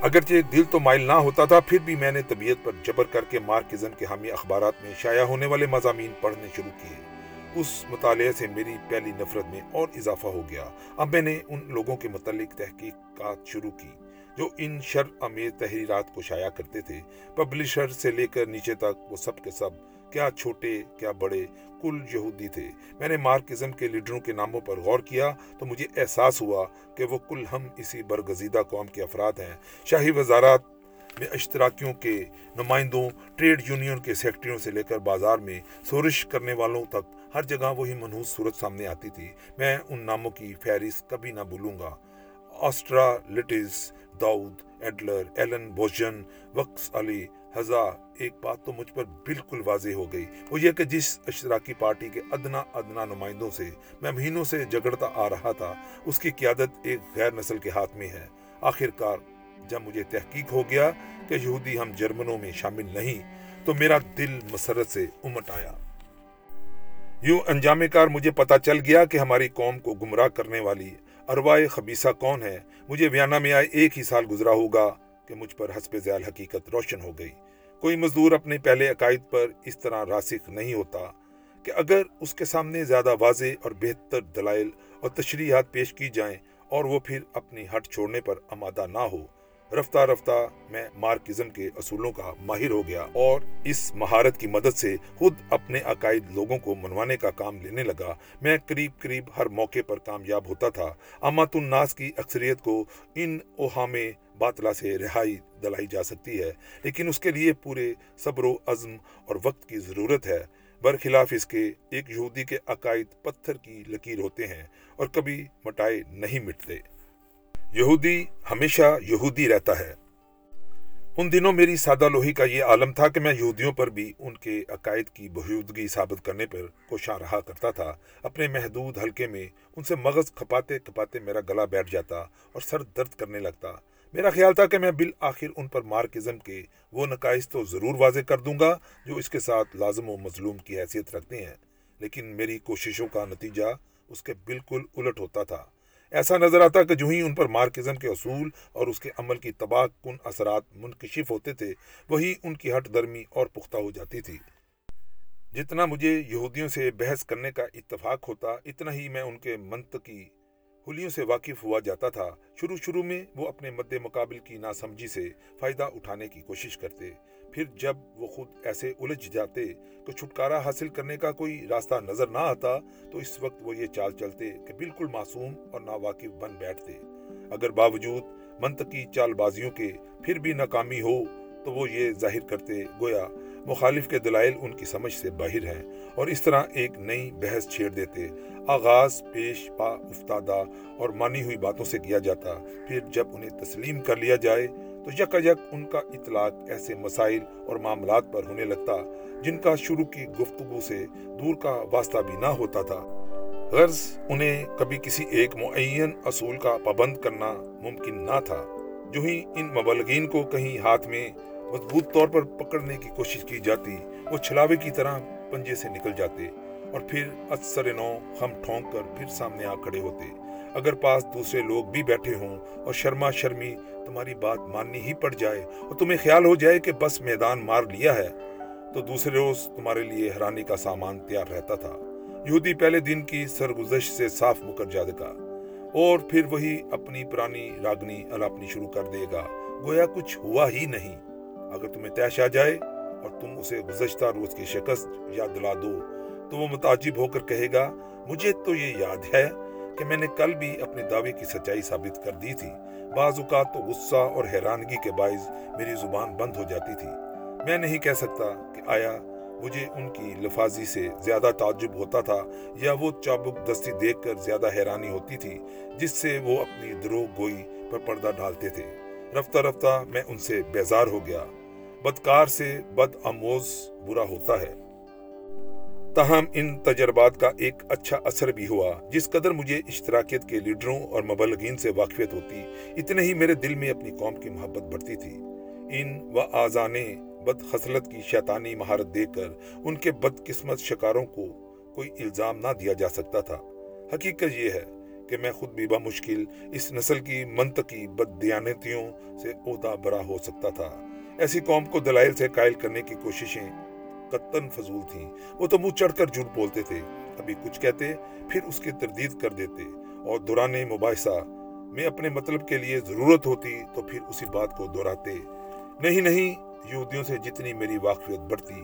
اگرچہ دل تو مائل نہ ہوتا تھا، پھر بھی میں نے طبیعت پر جبر کر کے مارکزم کے حامی اخبارات میں شائع ہونے والے مضامین پڑھنے شروع کیے۔ اس مطالعے سے میری پہلی نفرت میں اور اضافہ ہو گیا۔ اب میں نے ان لوگوں کے متعلق تحقیقات شروع کی۔ جو ان شر امیز تحریرات کو شائع کرتے تھے پبلشر سے لے کر نیچے تک، وہ سب کے سب کیا چھوٹے، کیا بڑے، کل یہودی تھے۔ میں نے مارکزم کے لیڈروں کے ناموں پر غور کیا تو مجھے احساس ہوا کہ وہ کل ہم اسی برگزیدہ قوم کے افراد ہیں۔ شاہی وزارات میں اشتراکیوں کے نمائندوں، ٹریڈ یونین کے سیکٹریوں سے لے کر بازار میں سورش کرنے والوں تک ہر جگہ وہی منحوس صورت سامنے آتی تھی۔ میں ان ناموں کی فہرست کبھی نہ بھولوں گا۔ Austerlitz Dawood Adler, Ellen بوجن وقس علی، ہزا، ایک بات تو مجھ پر بالکل واضح ہو گئی۔ وہ یہ کہ جس اشتراکی پارٹی کے ادنا ادنا نمائندوں سے میں مہینوں سے جگڑتا آ رہا تھا، اس کی قیادت ایک غیر نسل کے ہاتھ میں ہے۔ آخر کار جب مجھے تحقیق ہو گیا کہ یہودی ہم جرمنوں میں شامل نہیں، تو میرا دل مسرت سے امٹ آیا۔ یوں انجام کار مجھے پتا چل گیا کہ ہماری قوم کو گمراہ کرنے والی اروائے خبیصہ کون ہے؟ مجھے ویانا میں آئے ایک ہی سال گزرا ہوگا کہ مجھ پر حسب ذیل حقیقت روشن ہو گئی۔ کوئی مزدور اپنے پہلے عقائد پر اس طرح راسخ نہیں ہوتا کہ اگر اس کے سامنے زیادہ واضح اور بہتر دلائل اور تشریحات پیش کی جائیں اور وہ پھر اپنی ہٹ چھوڑنے پر آمادہ نہ ہو۔ رفتہ رفتہ میں مارکزم کے اصولوں کا ماہر ہو گیا اور اس مہارت کی مدد سے خود اپنے عقائد لوگوں کو منوانے کا کام لینے لگا۔ میں قریب قریب ہر موقع پر کامیاب ہوتا تھا۔ امات الناس کی اکثریت کو ان اوہام باطلا سے رہائی دلائی جا سکتی ہے، لیکن اس کے لیے پورے صبر و عزم اور وقت کی ضرورت ہے۔ برخلاف اس کے ایک یہودی کے عقائد پتھر کی لکیر ہوتے ہیں اور کبھی مٹائے نہیں مٹتے۔ یہودی ہمیشہ یہودی رہتا ہے۔ ان دنوں میری سادہ لوہی کا یہ عالم تھا کہ میں یہودیوں پر بھی ان کے عقائد کی بہودگی ثابت کرنے پر کوشاں رہا کرتا تھا۔ اپنے محدود حلقے میں ان سے مغز کھپاتے کھپاتے میرا گلا بیٹھ جاتا اور سر درد کرنے لگتا۔ میرا خیال تھا کہ میں بالآخر ان پر مارکزم کے وہ نقائص تو ضرور واضح کر دوں گا جو اس کے ساتھ لازم و مظلوم کی حیثیت رکھتے ہیں، لیکن میری کوششوں کا نتیجہ اس کے بالکل الٹ ہوتا تھا۔ ایسا نظر آتا کہ جو ہی ان پر مارکزم کے اصول اور اس کے عمل کی تباہ کن اثرات منکشف ہوتے تھے، وہی ان کی ہٹ درمی اور پختہ ہو جاتی تھی۔ جتنا مجھے یہودیوں سے بحث کرنے کا اتفاق ہوتا، اتنا ہی میں ان کے منطقی حلیوں سے واقف ہوا جاتا تھا۔ شروع شروع میں وہ اپنے مد مقابل کی ناسمجھی سے فائدہ اٹھانے کی کوشش کرتے۔ پھر جب وہ خود ایسے الجھ جاتے کہ چھٹکارا حاصل کرنے کا کوئی راستہ نظر نہ آتا، تو اس وقت وہ یہ چال چلتے کہ بالکل معصوم اور ناواقف بن بیٹھتے۔ اگر باوجود منطقی چال بازیوں کے پھر بھی ناکامی ہو، تو وہ یہ ظاہر کرتے گویا مخالف کے دلائل ان کی سمجھ سے باہر ہیں اور اس طرح ایک نئی بحث چھیڑ دیتے۔ آغاز پیش پا افتادہ اور مانی ہوئی باتوں سے کیا جاتا، پھر جب انہیں تسلیم کر لیا جائے تو یک یک ان کا اطلاق ایسے مسائل اور معاملات پر ہونے لگتا جن کا شروع کی گفتگو سے دور کا واسطہ بھی نہ ہوتا تھا۔ غرض انہیں کبھی کسی ایک معین اصول کا پابند کرنا ممکن نہ تھا۔ جو ہی ان مبلغین کو کہیں ہاتھ میں مضبوط طور پر پکڑنے کی کوشش کی جاتی، وہ چھلاوے کی طرح پنجے سے نکل جاتے اور پھر اثر نو ہم ٹھونک کر پھر سامنے آ کھڑے ہوتے۔ اگر پاس دوسرے لوگ بھی بیٹھے ہوں اور شرما شرمی تمہاری بات ماننی ہی پڑ جائے اور تمہیں خیال ہو جائے کہ بس میدان مار لیا ہے۔ تو دوسرے روز تمہارے لیے حرانی کا سامان تیار رہتا تھا۔ یہودی پہلے دن کی سرگزش سے صاف مکر جائے گا اور پھر وہی اپنی پرانی راگنی الاپنی شروع کر دے گا۔ گویا کچھ ہوا ہی نہیں۔ اگر تمہیں تیش آ جائے اور تم اسے گزشتہ روز کی شکست یاد دلا دو، تو وہ متعجب ہو کر کہے گا، مجھے تو یہ یاد ہے کہ میں نے کل بھی اپنے دعوے کی سچائی ثابت کر دی تھی۔ بعض اوقات تو غصہ اور حیرانگی کے باعث میری زبان بند ہو جاتی تھی۔ میں نہیں کہہ سکتا کہ آیا مجھے ان کی لفاظی سے زیادہ تعجب ہوتا تھا یا وہ چابک دستی دیکھ کر زیادہ حیرانی ہوتی تھی جس سے وہ اپنی دروغ گوئی پر پردہ ڈالتے تھے۔ رفتہ رفتہ میں ان سے بیزار ہو گیا۔ بدکار سے بد اموز برا ہوتا ہے۔ تاہم، ان تجربات کا ایک اچھا اثر بھی ہوا، جس قدر مجھے اشتراکیت کے لیڈروں اور مبلغین سے واقفیت ہوتی، اتنے ہی میرے دل میں اپنی قوم کی محبت بڑھتی تھی۔ ان و آزانے بد خصلت کی شیطانی مہارت دیکھ کر ان کے بد قسمت شکاروں کو کوئی الزام نہ دیا جا سکتا تھا۔ حقیقت یہ ہے کہ میں خود بھی بمشکل اس نسل کی منطقی بد دیانتیوں سے عہدہ برا ہو سکتا تھا۔ ایسی قوم کو دلائل سے قائل کرنے کی کوششیں قطن فضول تھیں۔ وہ تو منہ چڑھ کر جھوٹ بولتے تھے۔ ابھی کچھ کہتے، پھر اس کی تردید کر دیتے۔ اور دوران مباحثہ، میں اپنے مطلب کے لیے ضرورت ہوتی تو پھر اسی بات کو دہراتے۔ نہیں نہیں، یہودیوں سے جتنی میری واقفیت بڑھتی،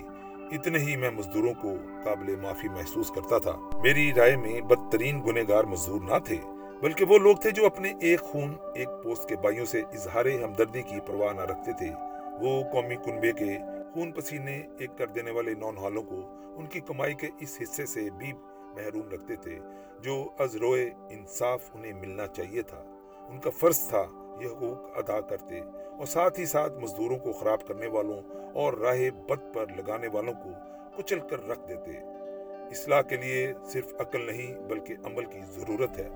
اتنے ہی میں مزدوروں کو قابل معافی محسوس کرتا تھا۔ میری رائے میں بدترین گنےگار مزدور نہ تھے، بلکہ وہ لوگ تھے جو اپنے ایک خون، ایک پوست کے بائیوں سے اظہار ہمدردی کی پرواہ نہ رکھتے تھے۔ وہ قومی کنبے کے خون پسینے ایک کر دینے والے نون نونحالوں کو ان کی کمائی کے اس حصے سے بھی محروم رکھتے تھے، جو از روئے انصاف انہیں ملنا چاہیے تھا۔ ان کا فرض تھا، یہ حقوق ادا کرتے۔ اور ساتھ ہی ساتھ مزدوروں کو خراب کرنے والوں اور راہ بد پر لگانے والوں کو کچل کر رکھ دیتے۔ اصلاح کے لیے صرف عقل نہیں، بلکہ عمل کی ضرورت ہے۔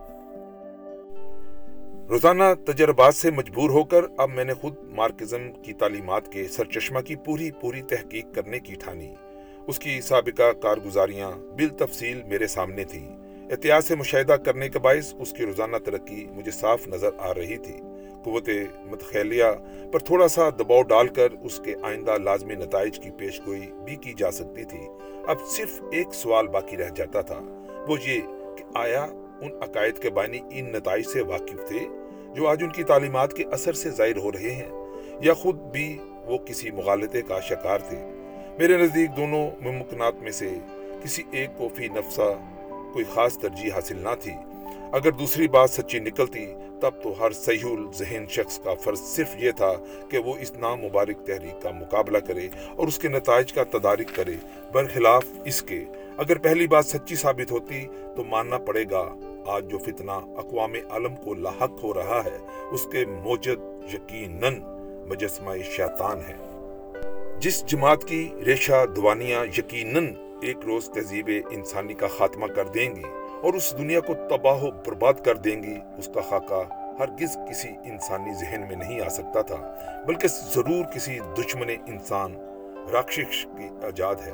روزانہ تجربات سے مجبور ہو کر اب میں نے خود مارکزم کی تعلیمات کے سرچشمہ کی پوری پوری تحقیق کرنے کی ٹھانی۔ اس کی سابقہ کارگزاریاں بالتفصیل میرے سامنے تھیں۔ احتیاط سے مشاہدہ کرنے کے باعث اس کی روزانہ ترقی مجھے صاف نظر آ رہی تھی۔ قوت متخیلیہ پر تھوڑا سا دباؤ ڈال کر اس کے آئندہ لازمی نتائج کی پیش گوئی بھی کی جا سکتی تھی۔ اب صرف ایک سوال باقی رہ جاتا تھا۔ وہ یہ کہ آیا ان عقائد کے بانی ان نتائج سے واقف تھے جو آج ان کی تعلیمات کے اثر سے ظاہر ہو رہے ہیں، یا خود بھی وہ کسی مغالطے کا شکار تھے۔ میرے نزدیک دونوں ممکنات میں سے کسی ایک کو فی نفسہ کوئی خاص ترجیح حاصل نہ تھی۔ اگر دوسری بات سچی نکلتی، تب تو ہر سیول ذہن شخص کا فرض صرف یہ تھا کہ وہ اس نام مبارک تحریک کا مقابلہ کرے اور اس کے نتائج کا تدارک کرے۔ برخلاف اس کے، اگر پہلی بات سچی ثابت ہوتی تو ماننا پڑے گا آج جو فتنہ اقوام عالم کو لاحق ہو رہا ہے، اس کے موجد یقیناً مجسمہ شیطان ہے جس جماعت کی ریشہ دوانیاں یقیناً ایک روز تہذیب انسانی کا خاتمہ کر دیں گی اور اس دنیا کو تباہ و برباد کر دیں گی، اس کا خاکہ ہرگز کسی انسانی ذہن میں نہیں آ سکتا تھا، بلکہ ضرور کسی دشمن انسان، راکشش کی ایجاد ہے۔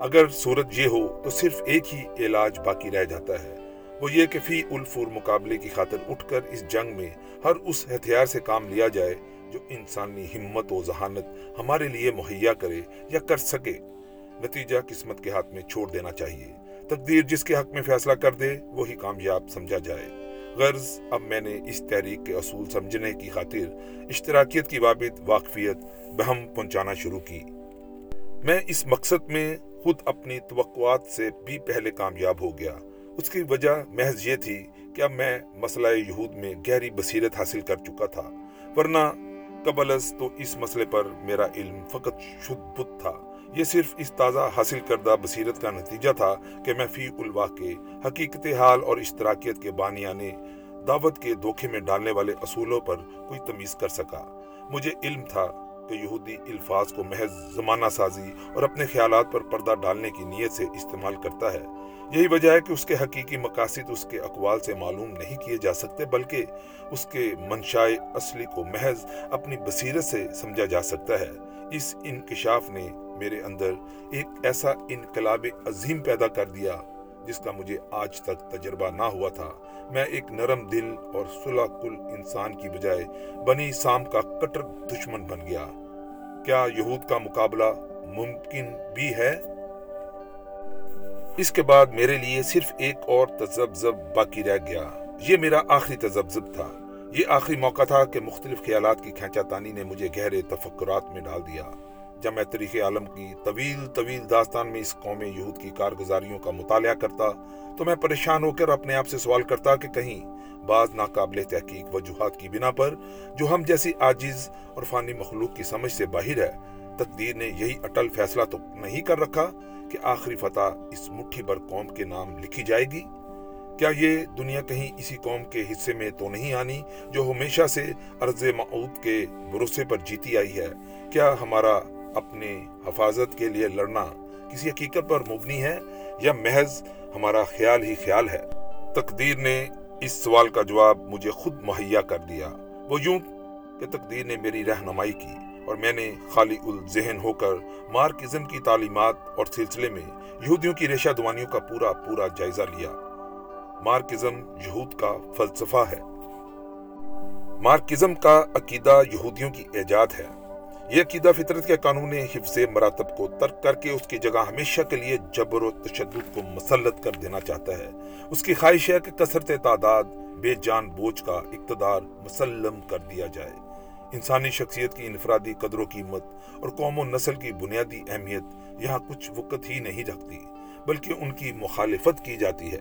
اگر صورت یہ ہو تو صرف ایک ہی علاج باقی رہ جاتا ہے۔ وہ یہ کہ فی الفور مقابلے کی خاطر اٹھ کر اس جنگ میں ہر اس ہتھیار سے کام لیا جائے جو انسانی ہمت و ذہانت ہمارے لیے مہیا کرے یا کر سکے۔ نتیجہ قسمت کے ہاتھ میں چھوڑ دینا چاہیے۔ تقدیر جس کے حق میں فیصلہ کر دے، وہی کامیاب سمجھا جائے۔ غرض، اب میں نے اس تحریک کے اصول سمجھنے کی خاطر اشتراکیت کی بابت واقفیت بہم پہنچانا شروع کی۔ میں اس مقصد میں خود اپنی توقعات سے بھی پہلے کامیاب ہو گیا۔ اس کی وجہ محض یہ تھی کہ اب میں مسئلہ یہود میں گہری بصیرت حاصل کر چکا تھا، ورنہ قبل از تو اس مسئلے پر میرا علم فقط شد بت تھا۔ یہ صرف اس تازہ حاصل کردہ بصیرت کا نتیجہ تھا کہ میں فی الواقع، حقیقت حال اور اشتراکیت کے بانیانے دعوت کے دھوکے میں ڈالنے والے اصولوں پر کوئی تمیز کر سکا۔ مجھے علم تھا کہ یہودی الفاظ کو محض زمانہ سازی اور اپنے خیالات پر پردہ ڈالنے کی نیت سے استعمال کرتا ہے۔ یہی وجہ ہے کہ اس کے حقیقی مقاصد اس کے اقوال سے معلوم نہیں کیے جا سکتے، بلکہ اس کے منشائے اصلی کو محض اپنی بصیرت سے سمجھا جا سکتا ہے۔ اس انکشاف نے میرے اندر ایک ایسا انقلاب عظیم پیدا کر دیا جس کا مجھے آج تک تجربہ نہ ہوا تھا۔ میں ایک نرم دل اور صلح کل انسان کی بجائے بنی سام کا کٹر دشمن بن گیا۔ کیا یہود کا مقابلہ ممکن بھی ہے؟ اس کے بعد میرے لیے صرف ایک اور تذبذب باقی رہ گیا۔ یہ میرا آخری تذبذب تھا۔ یہ آخری موقع تھا کہ مختلف خیالات کی کھینچا تانی نے مجھے گہرے تفکرات میں ڈال دیا۔ جب میں تاریخ عالم کی طویل طویل داستان میں اس قوم یہود کی کارگزاریوں کا مطالعہ کرتا، تو میں پریشان ہو کر اپنے آپ سے سوال کرتا کہ کہیں بعض ناقابل تحقیق وجوہات کی بنا پر جو ہم جیسی آجز اور فانی مخلوق کی سمجھ سے باہر ہے، تقدیر نے یہی اٹل فیصلہ تو نہیں کر رکھا۔ کہ آخری فتح اس مٹھی بھر قوم کے نام لکھی جائے گی؟ کیا یہ دنیا کہیں اسی قوم کے حصے میں تو نہیں آنی جو ہمیشہ سے عرض معود کے بھروسے پر جیتی آئی ہے؟ کیا ہمارا اپنے حفاظت کے لیے لڑنا کسی حقیقت پر مبنی ہے یا محض ہمارا خیال ہی خیال ہے؟ تقدیر نے اس سوال کا جواب مجھے خود مہیا کر دیا۔ وہ یوں کہ تقدیر نے میری رہنمائی کی۔ اور میں نے خالی الذہن ہو کر مارکزم کی تعلیمات اور سلسلے میں یہودیوں کی ریشہ دوانیوں کا پورا پورا جائزہ لیا۔ مارکزم یہود کا فلسفہ ہے۔ مارکزم کا عقیدہ یہودیوں کی ایجاد ہے۔ یہ عقیدہ فطرت کے قانون حفظ مراتب کو ترک کر کے اس کی جگہ ہمیشہ کے لیے جبر و تشدد کو مسلط کر دینا چاہتا ہے۔ اس کی خواہش ہے کہ کثرت تعداد، بے جان بوجھ کا اقتدار مسلم کر دیا جائے۔ انسانی شخصیت کی انفرادی قدر و قیمت اور قوم و نسل کی بنیادی اہمیت یہاں کچھ وقت ہی نہیں رکھتی بلکہ ان کی مخالفت کی جاتی ہے۔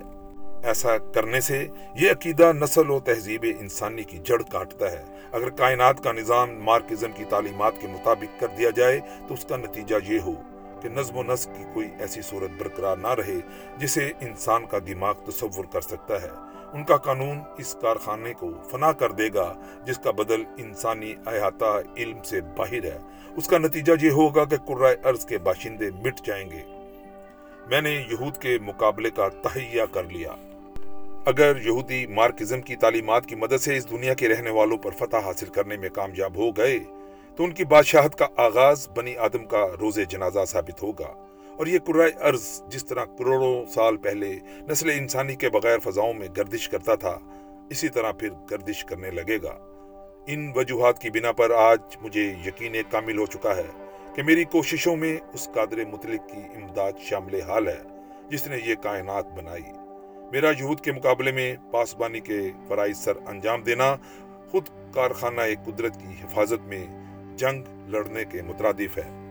ایسا کرنے سے یہ عقیدہ نسل و تہذیب انسانی کی جڑ کاٹتا ہے۔ اگر کائنات کا نظام مارکزم کی تعلیمات کے مطابق کر دیا جائے تو اس کا نتیجہ یہ ہو کہ نظم و نسق کی کوئی ایسی صورت برقرار نہ رہے جسے انسان کا دماغ تصور کر سکتا ہے۔ ان کا قانون اس کارخانے کو فنا کر دے گا، جس کا بدل انسانی احاطہ علم سے باہر ہے۔ اس کا نتیجہ یہ ہوگا کہ قرائے ارض کے باشندے مٹ جائیں گے۔ میں نے یہود کے مقابلے کا تہیہ کر لیا۔ اگر یہودی مارکزم کی تعلیمات کی مدد سے اس دنیا کے رہنے والوں پر فتح حاصل کرنے میں کامیاب ہو گئے، تو ان کی بادشاہت کا آغاز بنی آدم کا روز جنازہ ثابت ہوگا۔ اور یہ قرائے ارض جس طرح کروڑوں سال پہلے نسل انسانی کے بغیر فضاؤں میں گردش کرتا تھا، اسی طرح پھر گردش کرنے لگے گا۔ ان وجوہات کی بنا پر آج مجھے یقین کامل ہو چکا ہے کہ میری کوششوں میں اس قادر مطلق کی امداد شامل حال ہے جس نے یہ کائنات بنائی۔ میرا یہود کے مقابلے میں پاسبانی کے فرائض سر انجام دینا، خود کارخانہ قدرت کی حفاظت میں جنگ لڑنے کے مترادف ہے۔